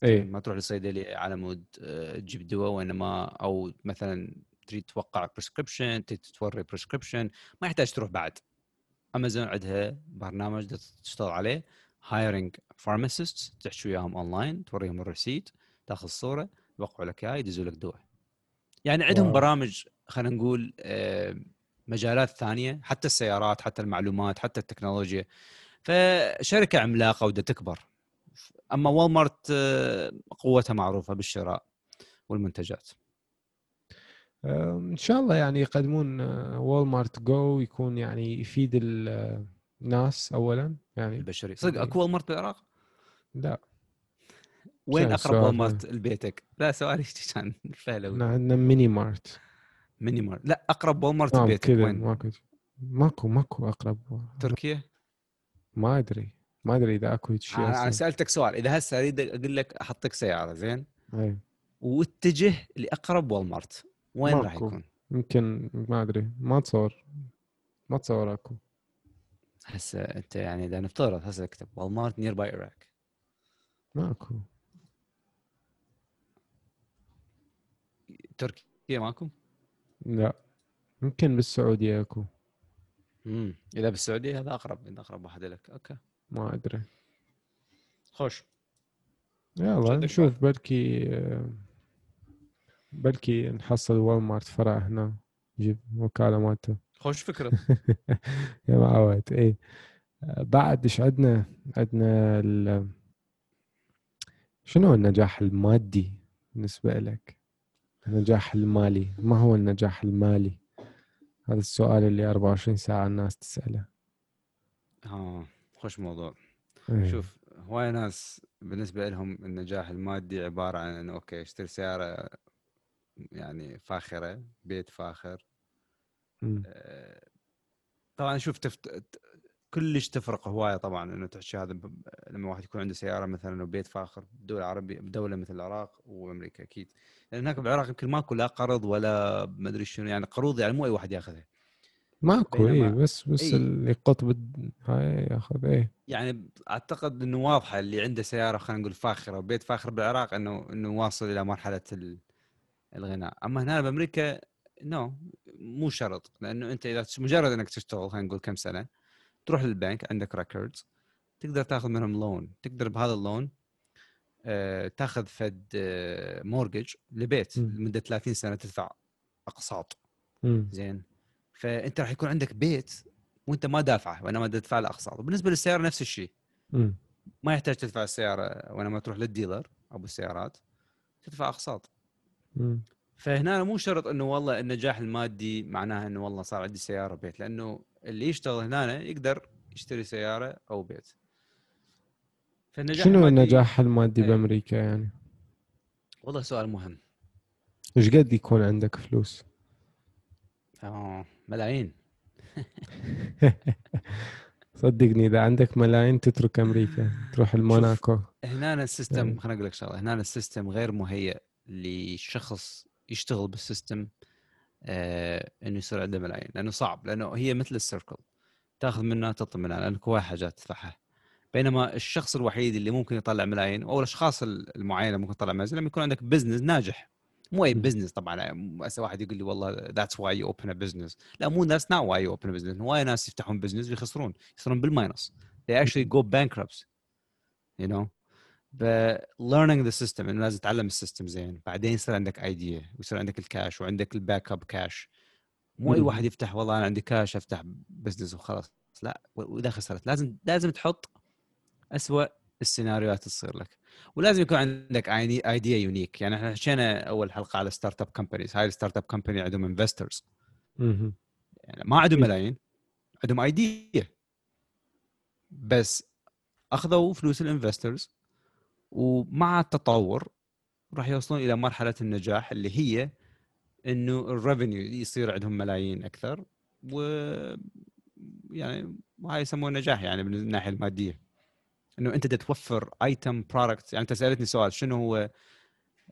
إيه. ما تروح للصيدليه على مود آه، تجيب دواء وإنما أو مثلا تريد توقع prescription توري بريسكربشن ما يحتاج تروح بعد. امازون عندها برنامج تشتغل عليه hiring pharmacist تحكي وياهم اونلاين توريهم ال receipt تاخذ الصورة يوقعوا لك اياه يدزوا لك دواء. يعني عندهم. برامج خلينا نقول آه، مجالات ثانية حتى السيارات حتى المعلومات حتى التكنولوجيا. فشركة عملاقة ودا تكبر. أما والمارت آه، قوتها معروفة بالشراء والمنتجات. إن شاء الله يعني يقدمون وول مارت يكون يعني يفيد ال- الناس اولا يعني البشرية. صدق يعني- أكو والمارت بالعراق؟ لا. وين أقرب السؤال والمارت لبيتك؟ لا سؤالي كان فهلوي إحنا عندنا ميني مارت. ميني مارت. لا أقرب والمارت نعم لبيتك وين؟ ماكو ماكو ماكو أقرب تركيا؟ ما أدري ما أدري إذا أكو شيء أنا أنا. سألتك سؤال إذا هسه أريد أقول لك أحطك سيارة زين؟ أي. واتجه لأقرب والمارت وين راح. يكون؟ يمكن ما أدري ما تصور ما تصور أكو. هسه أنت يعني إذا نفترض هسه أكتب والمارت near by عراق ماكو. تركيا ماكو؟ لا. يمكن بالسعودية اكو. امم إذا بالسعودية هذا أقرب أقرب واحد لك. أوكي. ما أدري. خوش. يلا نشوف. بلكي بلكي نحصل وول مارت فرع هنا. نجيب وكاله مالته خوش فكرة. يا معود. آه، بعد إيش عندنا عندنا ال... شنو النجاح المادي بالنسبة لك؟ النجاح المالي. ما هو النجاح المالي؟ هذا السؤال اللي 24 ساعة الناس تسأله. آه خوش موضوع. إيه. شوف هواي ناس بالنسبة لهم النجاح المادي عبارة عن انه أوكي اشتري سيارة يعني فاخرة بيت فاخر. مم. آه، طبعا شوف تفت... كلش تفرق هواية طبعا إنه تحكي هذا ب... لما واحد يكون عنده سيارة مثلا وبيت فاخر بدوله عربيه بدولة مثل العراق وأمريكا أكيد. لأن هناك بالعراق يمكن ماكو لا قرض ولا ما أدري شنو يعني قروض يعني مو أي واحد يأخذها. ماكو بينما- بس بس إيه. اللي قطب هاي يأخذ إيه. يعني أعتقد إنه واضحة اللي عنده سيارة خلينا نقول فاخرة وبيت فاخر بالعراق إنه إنه واصل إلى مرحلة ال- الغناء. أما هنا بأمريكا no مو شرط. لأنه أنت إذا مجرد إنك تشتغل خلينا نقول كم سنة تروح للبنك عندك records تقدر تاخذ منهم loan تقدر بهذا ال loan آه، تاخذ فد mortgage لبيت مم. لمدة 30 سنة تدفع أقساط. زين فأنت راح يكون عندك بيت وأنت ما دافعه وانما تدفع له أقساط وبالنسبة للسيارة نفس الشيء. ما يحتاج تدفع السيارة وانما تروح لل dealer أبو السيارات تدفع أقساط. فهنا مو شرط إنه والله النجاح المادي معناها إنه والله صار عندي سيارة بيت لأنه اللي يشتغل هنا يقدر يشتري سيارة أو بيت فالنجاح شنو المادي- النجاح المادي إيه. بأمريكا يعني؟ والله سؤال مهم إيش قد يكون عندك فلوس؟ آه ملايين صدقني إذا عندك ملايين تترك أمريكا تروح الموناكو هنا ال system إيه. خليني أقول لك شغلة هنا ال system غير مهيئ لشخص يشتغل بال system آه إنه يصير عنده ملايين لأنه صعب لأنه هي مثل ال circle تأخذ منها تطلب منها لانك هواي حاجات تدفعها بينما الشخص الوحيد اللي ممكن يطلع ملايين أو الأشخاص المعينة ممكن تطلع ملايين لما يكون عندك business ناجح. مو أي business طبعا هسه واحد يقول لي والله that's why you open business لا مو that's not why you open business وايد ناس يفتحون business ويخسرون يصيرون بال minus they actually go bankrupt. You know ب learning the system إنه لازم تتعلم ال system زين. بعدين يصير عندك idea ويصير عندك الكاش وعندك ال backup cash مو أي واحد يفتح والله أنا عندي كاش أفتح business وخلاص. لا وإذا خسرت. لازم لازم تحط اسوء السيناريوهات تصير لك. ولازم يكون عندك idea unique يعني إحنا حكينا أول حلقة على startup companies هاي ال startup company عندهم investors يعني ما عندهم ملايين عندهم idea بس أخذوا فلوس ال investors ومع التطور راح يوصلون إلى مرحلة النجاح اللي هي إنه ال revenue يصير عندهم ملايين أكثر و يعني وهاي يسمونه نجاح يعني من الناحية المادية. إنه أنت توفر item product يعني أنت سألتني سؤال شنو هو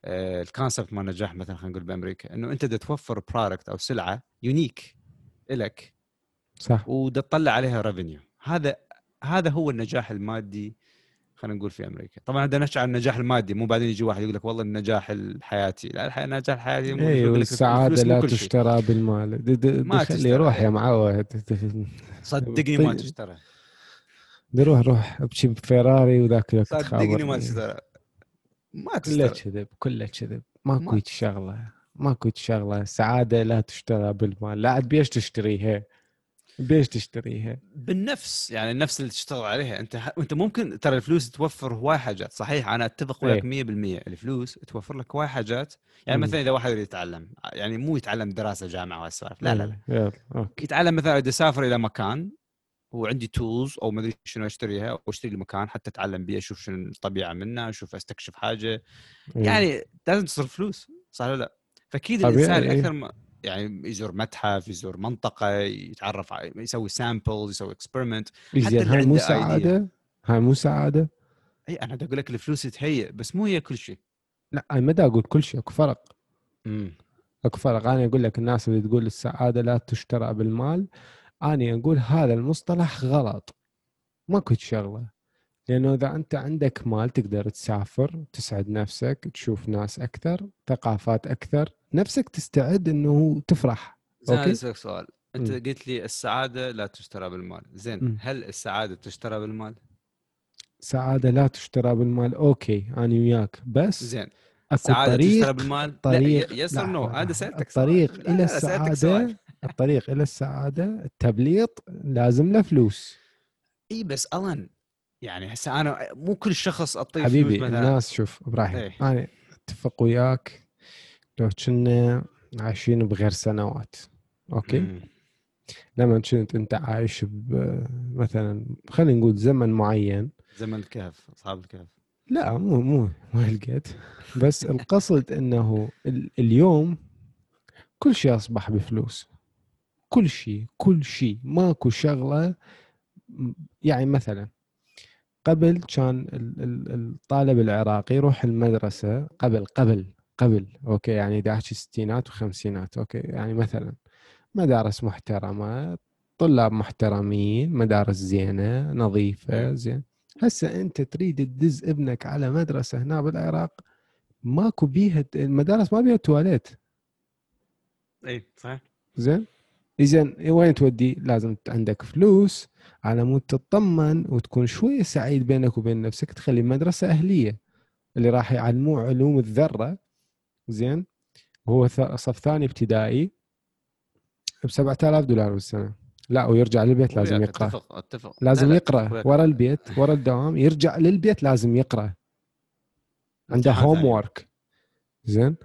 آه، ال concept مال نجاح مثلا خلينا نقول بأمريكا؟ إنه أنت توفر product أو سلعة unique لك صح. وتطلع عليها revenue هذا هذا هو النجاح المادي خلينا نقول في أمريكا. طبعا بدنا نحكي عن النجاح المادي مو بعدين يجي واحد يقول لك والله النجاح الحياتي. لا النجاح الحياتي مو أيوه السعاده لا تشترى بالمال. ما تخلي روح يا معود صدقني ما تشترى. روح روح. ابكي بفيراري وذاك الوقت صدقني ما تشترى. ما تشترى. كله كذب كله كذب. ماكو شغلة. ماكو شغلة. السعاده لا تشترى بالمال. لا عاد بيش تشتريها. بيش تشتريها؟ بالنفس يعني النفس اللي تشتغل عليها. أنت ح... أنت ممكن ترى الفلوس توفر هواي حاجات صحيح؟ أنا أتفق وياك 100% إيه. الفلوس توفر لك هواي حاجات. يعني مثلا إذا واحد يريد يتعلم يعني مو يتعلم دراسة جامعة وهالسوالف لا لا لا. okay. يتعلم مثلا إذا اسافر إلى مكان وعندي tools أو ما أدري شنو أشتريها أو أشتري لي مكان حتى أتعلم بيه أشوف شنو الطبيعة منه أشوف أستكشف حاجة. يعني لازم تصرف فلوس صح ولا لا؟ فأكيد الإنسان أكثر ما يعني يزور متحف يزور منطقة يتعرف يسوي samples يسوي experiment حتى هاي مو سعادة؟ هاي مو سعادة؟ إي أنا أقول لك الفلوس تهيئ بس مو هي كل شيء. لا أنا ما أقول كل شيء أكو فرق. امم أكو فرق. أنا أقول لك الناس اللي تقول السعادة لا تشترى بالمال أنا أقول هذا المصطلح غلط. ماكو شغلة. لأنه إذا أنت عندك مال تقدر تسافر تسعد نفسك تشوف ناس أكثر ثقافات أكثر نفسك تستعد إنه تفرح. زين أسألك سؤال. أنت م. قلت لي السعادة لا تشترى بالمال. زين م. هل السعادة تشترى بالمال؟ سعادة لا تشترى بالمال. okay أنا وياك. بس زين السعاده تشترى بالمال؟ طريق yes no هذا سألتك الطريق إلى السعادة الطريق إلى السعادة التبليط لازم له فلوس. إي بس ألان يعني هسه أنا مو كل شخص اعطيه حبيبي مثلا الناس شوف إبراهيم إيه. أنا أتفق وياك. لو كنا عايشين بغير سنوات أوكي؟ مم. لما كنت أنت عايش مثلا خلينا نقول زمن معين. زمن الكهف أصحاب الكهف. لا مو مو مو هالقد. بس القصد إنه اليوم كل شيء أصبح بفلوس. كل شيء كل شيء. ماكو شغلة يعني مثلا قبل كان الطالب العراقي يروح المدرسة قبل قبل قبل okay يعني دا احكي ستينات وخمسينات okay يعني مثلا مدارس محترمة طلاب محترمين مدارس زينة نظيفة زين. هسه أنت تريد تدز ابنك على مدرسة هنا بالعراق ماكو بيها المدارس ما بيها تواليت. اي صحيح. زين؟ اذا وين تودي؟ لازم عندك فلوس على مود تطمن وتكون شوية سعيد بينك وبين نفسك تخلي مدرسة أهلية. اللي راح يعلموه علوم الذرة زين؟ وهو صف ثاني ابتدائي ب 7000 دولار بالسنة. لا ويرجع للبيت لازم يقرأ. اتفق اتفق. لازم لا يقرأ. لا. ورا البيت ورا الدوام يرجع للبيت لازم يقرأ. عنده homework زين؟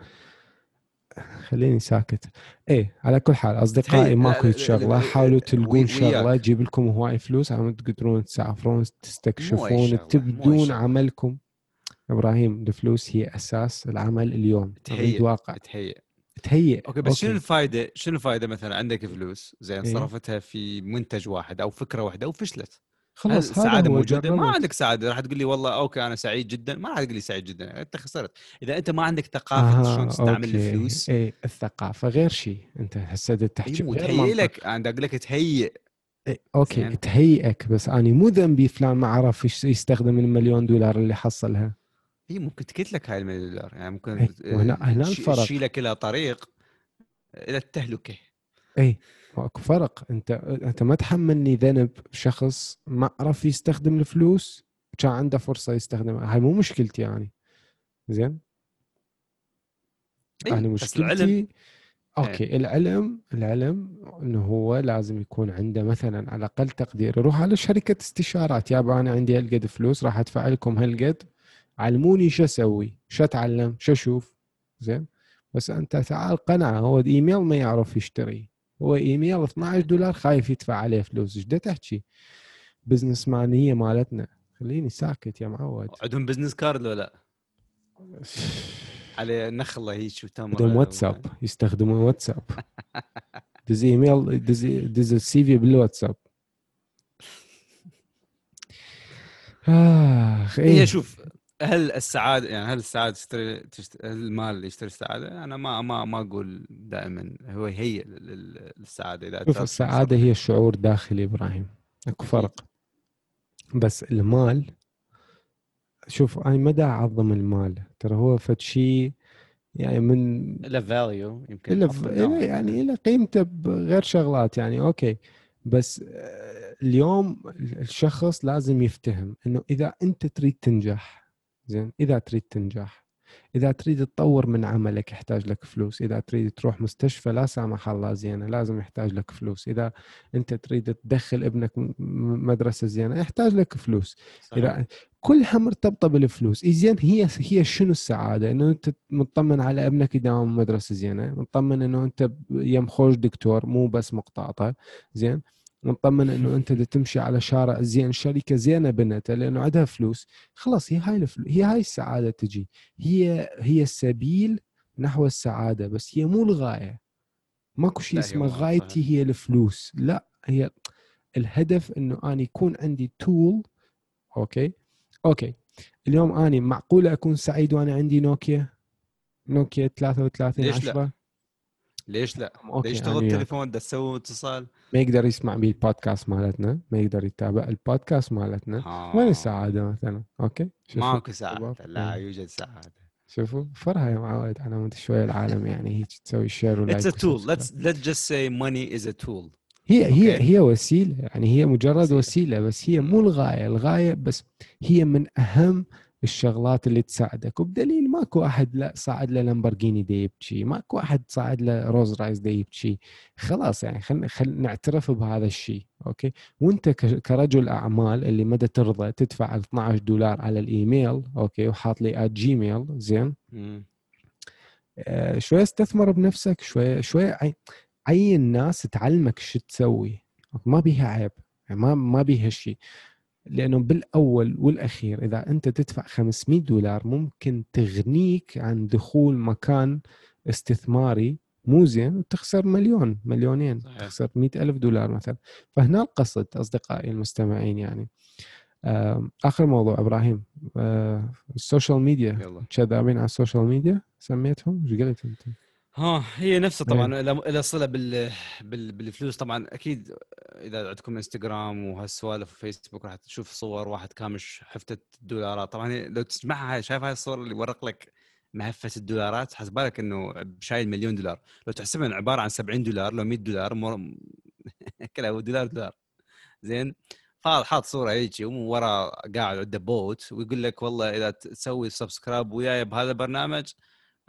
خليني ساكت. إيه على كل حال أصدقائي ماكو شغلة. حاولوا تلقون شغلة تجيب لكم هواي فلوس عم تقدرون تسافرون تستكشفون تبدون عملكم. إبراهيم الفلوس هي أساس العمل اليوم. تهيئ واقع. تهيئ. تهيئ. okay بس okay. شنو الفائده شنو الفائده مثلا عندك فلوس؟ زين إيه؟ صرفتها في منتج واحد أو فكرة واحدة وفشلت خلاص السعاده موجوده ما. عندك سعاده راح تقول لي والله okay أنا سعيد جدا. ما راح تقول لي سعيد جدا. أنت خسرت. إذا أنت ما عندك ثقافة آه شلون تستعمل okay. الفلوس. إيه الثقافة غير شيء أنت هسه تحكي غير تهيئ. لك. أنا أقول لك تهيئ. إيه، okay زين. تهيئك. بس اني مو ذنبي فلان ما عرف يستخدم المليون دولار اللي حصلها. هي ممكن تكت لك هاي المليون دولار. يعني ممكن إيه، وهنا- هنا الفرق. تشيلك إلى طريق إلى التهلكة. اي ماكو فرق. أنت أنت ما تحملني ذنب شخص ما عرف يستخدم الفلوس كان عنده فرصة يستخدمها. هاي مو مشكلتي يعني زين؟ إيه، أنا بس العلم. مشكلتي okay العلم العلم إنه هو لازم يكون عنده مثلا على أقل تقدير. يروح على شركة استشارات. يابا أنا عندي هالقد فلوس راح أدفع لكم هالقد. علموني شو أسوي؟ شو أتعلم؟ شو أشوف؟ زين؟ بس أنت تعال قنعه هو ايميل ما يعرف يشتري. هو إيميل 12 دولار خايف يدفع عليه فلوس. إيش تحكي؟ businessman يه مالتنا. خليني ساكت يا معود. عندهم business card ولا لا؟ على نخله هيك وتمر عندهم واتساب. يستخدمون واتساب. دز إيميل دز دز ال CV بالواتساب. آخ هي إيه. شوف هل السعادة يعني هل السعادة تشتري تشت... هل المال يشتري السعادة؟ أنا ما ما ما أقول دائما هو هي للسعاده إذا شوف السعادة هي شعور داخلي إبراهيم. أكو فرق. بس المال شوف أنا ما دا أعظم المال. ترى هو فد شيء يعني من له value يمكن إلا. إلا يعني إلى قيمته بغير شغلات يعني okay. بس آه، اليوم الشخص لازم يفتهم إنه إذا أنت تريد تنجح زين؟ إذا تريد تنجح إذا تريد تطور من عملك يحتاج لك فلوس إذا تريد تروح مستشفى لا سامح الله زينة لازم يحتاج لك فلوس. إذا أنت تريد تدخل ابنك م- م- مدرسة زينة يحتاج لك فلوس. صحيح. إذا كلها مرتبطه بالفلوس إي زين؟ هي هي شنو السعادة؟ إنه أنت مطمن على ابنك يداوم مدرسة زينة مطمن إنه أنت يم خوش دكتور مو بس مقطعطه زين؟ مطمن إنه أنت دا تمشي على شارع زين شركة زينة بنتها لأنه عندها فلوس. خلاص هي هاي الفلوس هي هاي السعادة تجي. هي هي السبيل نحو السعادة بس هي مو الغاية. ماكو شيء اسمه غايتي. هي الفلوس. لا هي الهدف إنه أنا يكون عندي tool okay؟ okay. اليوم اني معقولة أكون سعيد وأنا عندي نوكيا نوكيا 33 ليش لا؟ 10 ليش لا؟ okay ليش تاخذ. التليفون دا تسوي اتصال؟ ما يقدر يسمع بيه البودكاست مالتنا ما يقدر يتابع البودكاست مالتنا آه. وين السعاده مثلا okay ماكو شباب. لا. يوجد سعادة شوفوا فرها يا معود على مود شوية العالم يعني هيك تسوي share و like It's a tool. Let's let's just say money is a tool. هي هي okay. هي وسيلة يعني هي مجرد وسيلة. وسيلة بس هي مو الغاية الغاية بس هي من أهم الشغلات اللي تساعدك. وبدليل ماكو أحد لا صعد له لامبرجيني دا يبكي ماكو واحد صعد له رولز رويس دا يبكي. خلاص يعني خلينا خل نعترف بهذا الشيء okay؟ وأنت كرجل أعمال اللي مدى ترضى تدفع 12 دولار على الإيميل okay؟ وحاط لي جيميل زين. آه، شوية استثمر بنفسك شوية عي- عين ناس تعلمك شو تسوي. ما بيها عيب يعني ما ما بيها شيء. لأنه بالأول والأخير إذا أنت تدفع 500 دولار ممكن تغنيك عن دخول مكان استثماري مو زين وتخسر مليون مليونين صحيح. تخسر مئة ألف دولار مثلا. فهنا القصد أصدقائي المستمعين يعني. آخر موضوع إبراهيم. ال social media كذابين على ال social media سميتهم؟ إيش قلت أنت؟ ها هي نفسها إيه. طبعا له له صلة بال بال بالفلوس. طبعا أكيد إذا عندكم إنستغرام وهالسوالف وفيسبوك راح تشوف صور واحد كامش حفتة دولارات طبعا لو تجمعها هاي شايف هاي الصور اللي ورق لك مهفة الدولارات حسب بالك إنه شايل مليون دولار. لو تحسبها عبارة عن 70 دولار لو 100 دولار مر... كلها دولار دولار. زين؟ حاط صورة هيك ورا قاعد عنده boat ويقول لك والله إذا تسوي subscribe وياي بهذا البرنامج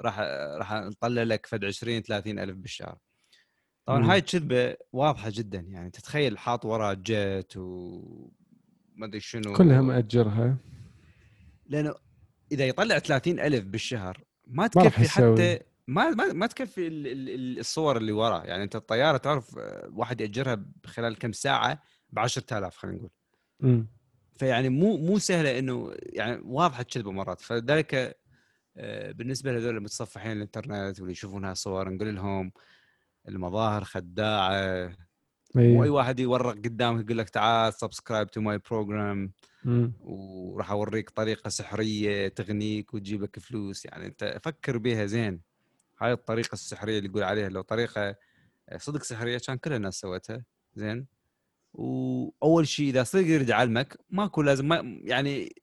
راح راح نطلع لك فد 20 30 ألف بالشهر. طبعا مم. هاي كذبه واضحة جدا يعني تتخيل حاط ورا jet و ما أدري شنو. كلها مأجرها. لأنه إذا يطلع 30 ألف بالشهر ما ما تكفي يسوي. حتى ما ما, ما تكفي ال- ال- ال- الصور اللي ورا يعني أنت الطيارة تعرف آه، واحد يأجرها خلال كم ساعة؟ ب 10000 خلينا نقول. مم. فيعني مو مو سهلة إنه يعني واضحة كذبه مرات. فلذلك آه، بالنسبة لهذول المتصفحين الإنترنت واللي يشوفون هالصور نقول لهم المظاهر خداعة. إيه. واي واحد يورق قدامك يقول لك تعال subscribe to my program. وراح أوريك طريقة سحرية تغنيك وتجيب لك فلوس. يعني أنت فكر بها زين. هاي الطريقة السحرية اللي يقول عليها لو طريقة صدق سحرية كان كل الناس سوتها زين. وأول شيء إذا صدق يريد يعلمك ماكو لازم ما يعني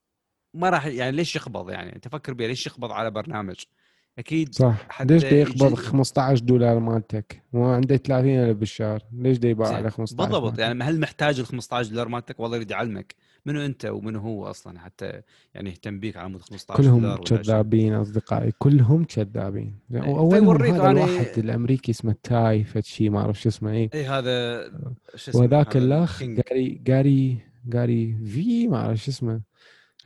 ما راح يعني ليش يقبض يعني؟ أنت فكر بها ليش يقبض على برنامج؟ أكيد صح. حتى ليش بده يقبض يجي- 15 دولار مالتك؟ هو عنده 30 ألف بالشهر. ليش بده يباع. على 15 بالضبط. مالتك؟ يعني هل محتاج ال 15 دولار مالتك؟ والله يريد يعلمك. منو أنت ومنو هو أصلا؟ حتى يعني يهتم بيك على مود 15 كلهم. كذابين أصدقائي. كلهم كذابين. إيه، واولهم فيوريك هذا أنا- الواحد الأمريكي اسمه تاي فد شيء ما أعرف شو اسمه اي اي هذا شو اسمه؟ وذاك الأخ. جاري جاري Gary Vee ما أعرف شو اسمه.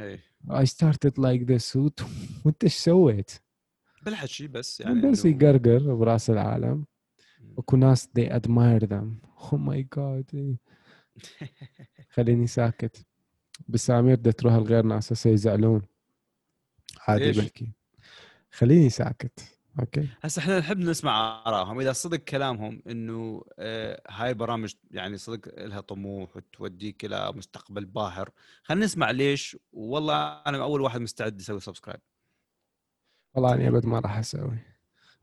اي I started like this وت- وانت إيش سويت؟ بالحكي بس يعني بس يقرقر براس العالم. اكو ناس they admire them. Oh my god. خليني ساكت. بسامير بدها تروح لغير ناس هسه يزعلون عادي؟ بحكي. خليني ساكت. okay. هسه إحنا نحب نسمع آرائهم. إذا صدق كلامهم إنه آه، هاي البرامج يعني صدق لها طموح وتوديك إلى مستقبل باهر. خلينا نسمع ليش. والله أنا أول واحد مستعد أسوي subscribe والله اني أبد ما راح أسوي.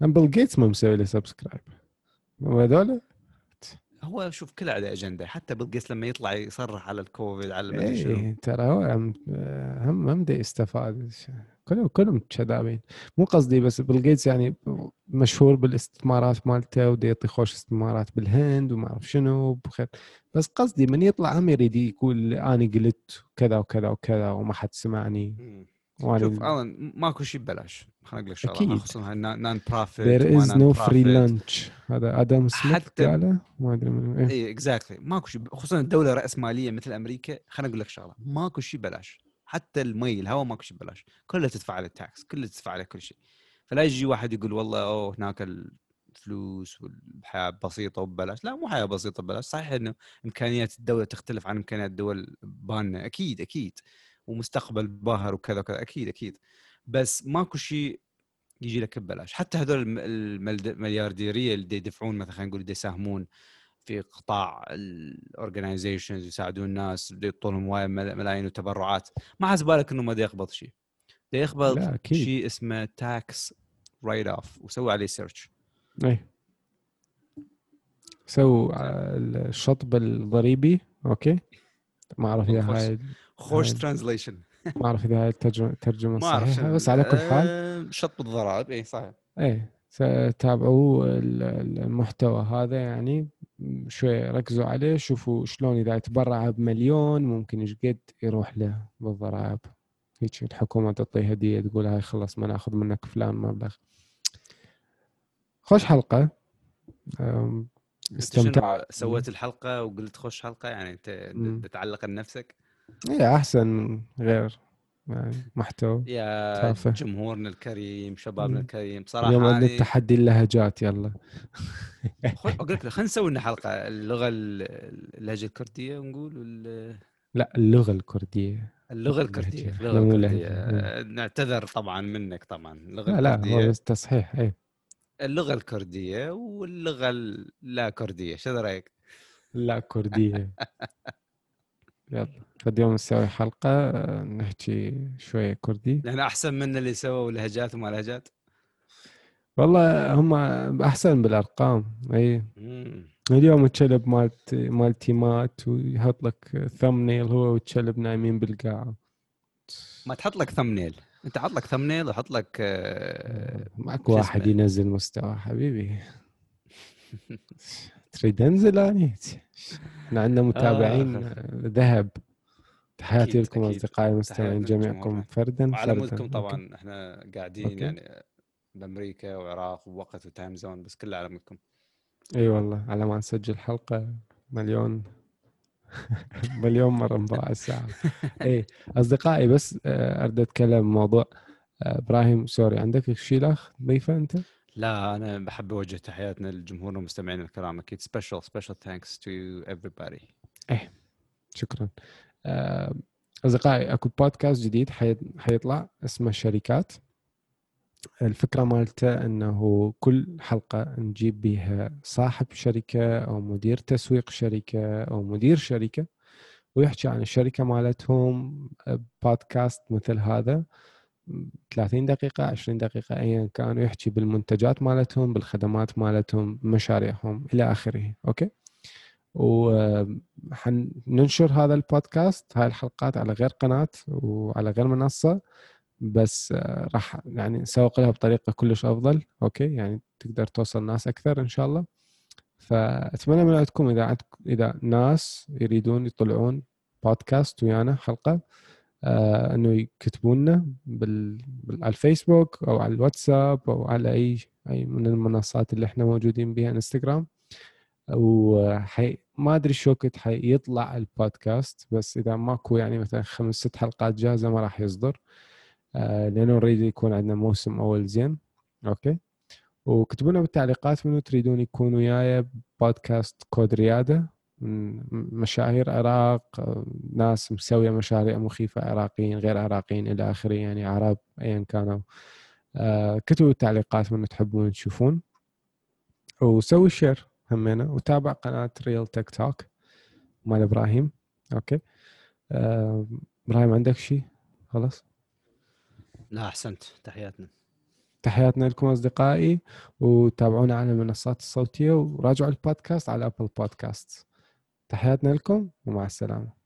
أنا بيل جيتس ما مسوي لي subscribe وهذول هو شوف كله عليه أجندة حتى بيل جيتس لما يطلع يصرح على الكوفيد على ما ادري شنو. إيه ترى هو هم هم بده يستفاد كلهم كلهم كذابين مو قصدي بس بيل جيتس يعني مشهور بالاستثمارات مالته وده يعطي خوش استثمارات بالهند وما أعرف شنو بخير بس قصدي من يطلع هم يريد يقول أنا قلت كذا وكذا وكذا وما حد سمعني. شوف الان ماكو شيء ببلاش. خليني أقول لك شغله. خصوصا non-profit there is no free lunch. هذا آدم سميث حتى- قاله ما أدري من. اي exactly ماكو شيء خصوصا الدولة راسماليه مثل أمريكا خليني أقول لك شغلة. ماكو شيء ببلاش. حتى المي الهواء ماكو شيء ببلاش. كله تدفع عليه ال tax كله تدفع عليه كل شيء فلا يجي واحد يقول والله أوه هناك الفلوس والحياة بسيطة وببلاش. لا مو حياة بسيطة ببلاش صحيح إنه إمكانيات الدولة تختلف عن إمكانيات الدول باننا أكيد أكيد. ومستقبل باهر وكذا وكذا. أكيد أكيد. بس ماكو شيء يجي لك ببلاش. حتى هذول المليارديرية اللي يدفعون مثلا خلينا نقول يساهمون في قطاع ال organizations يساعدون الناس بده يعطونهم هواي ملا- ملايين وتبرعات. ما حسب بالك إنه ما يقبض شيء. بده يقبض شيء اسمه tax write off وسوي عليه search إيه سو الشطب الضريبي okay؟ ما أعرف إذا. هاي خوش هاي- translation. ما أعرف إذا هاي الترجمه شنو. بس على كل حال. آه، شط الضرائب اي صحيح. إيه تابعوا ال- ال- المحتوى هذا يعني. شوي ركزوا عليه شوفوا شلون إذا يتبرع بمليون ممكن إيش قد يروح له بالضرائب. هيك الحكومة تعطيه هدية تقول هاي خلص ما ناخذ منك فلان مبلغ خوش حلقة. شنو سويت الحلقة وقلت خوش حلقة؟ يعني أنت مم. تتعلق بنفسك؟ هي أحسن غير يعني محتوى يا تافه. جمهورنا الكريم شبابنا. الكريم صراحة اليوم عندنا تحدي اللهجات يلا خل- أقول لك خلينا نسوي لنا حلقة اللغة ال- اللهجة الكردية ونقول وال- لا اللغة الكردية اللغة. الكردية اللغة الكردية. آه، نعتذر طبعا منك طبعا اللغة لا لا هو الكرديه بس تصحيح إيه اللغة الكردية واللغة اللا كردية شو رأيك؟ لا كردية يلا فاليوم نسوي حلقة آه، نحكي شوية كردي. نحن أحسن من اللي سووا لهجات وما لهجات. والله هم أحسن بالأرقام أي. مم. اليوم الكلب مالت مال تيمات ويحط لك ثمنيل هو والكلب نايمين بالقاعة. ما تحط لك thumbnail أنت حط لك thumbnail وحط لك آه، شو واحد اسمه؟ ينزل مستوى حبيبي. تريد أنزل اني إحنا عندنا متابعين آه. آه، ذهب تحياتي لكم. أصدقائي المستمعين جميعكم. فردا وعلى okay. طبعا إحنا قاعدين okay. يعني بأمريكا وعراق ووقت و time zone بس كله على مودكم إي والله على ما نسجل حلقة مليون مليون مرة مضاع الساعة إي أصدقائي بس آه، اريد أتكلم موضوع آه، إبراهيم sorry عندك شيء اخ ضيفة أنت؟ لا أنا بحب أوجه تحياتنا للجمهور والمستمعين الكرام. أكيد special special thanks to everybody. شكرا. آه، أصدقائي أكو بودكاست جديد حي- حيطلع اسمه شركات. الفكرة مالته إنه كل حلقة نجيب بيها صاحب شركة أو مدير تسويق شركة أو مدير شركة ويحكي عن الشركة مالتهم بودكاست مثل هذا. 30 دقيقة 20 دقيقة أيا كان ويحكي بالمنتجات مالتهم بالخدمات مالتهم مشاريعهم إلى آخره. Okay? وحننشر هذا البودكاست هاي الحلقات على غير قناة وعلى غير منصة بس راح يعني نسوق لها بطريقة كلش أفضل. Okay? يعني تقدر توصل ناس أكثر إن شاء الله. فأتمنى من عندكم إذا عندكم إذا ناس يريدون يطلعون بودكاست ويانا حلقة آه إنه يكتبوا لنا بال... على الفيسبوك أو على الواتساب أو على أي أي من المنصات اللي إحنا موجودين بها إنستغرام. وحي ما أدري شو وقت حيطلع البودكاست بس إذا ماكو يعني مثلا خمس ست حلقات جاهزة ما راح يصدر. آه لأنه نريد يكون عندنا موسم أول زين. Okay? وكتبوا لنا بالتعليقات منو تريدون يكون وياي بودكاست كود ريادة. من مشاهير العراق ناس مسويه مشاريع مخيفه عراقيين غير عراقيين إلى آخره يعني عرب ايا كانوا. آه، كتبوا التعليقات من تحبون تشوفون. وسوي share همينة وتابع قناة ريل تيك توك مال إبراهيم. Okay. آه، إبراهيم عندك شيء خلاص. لا أحسنت. تحياتنا. تحياتنا لكم أصدقائي وتابعونا على المنصات الصوتية وراجعوا البودكاست على ابل بودكاست تحياتنا لكم ومع السلامة.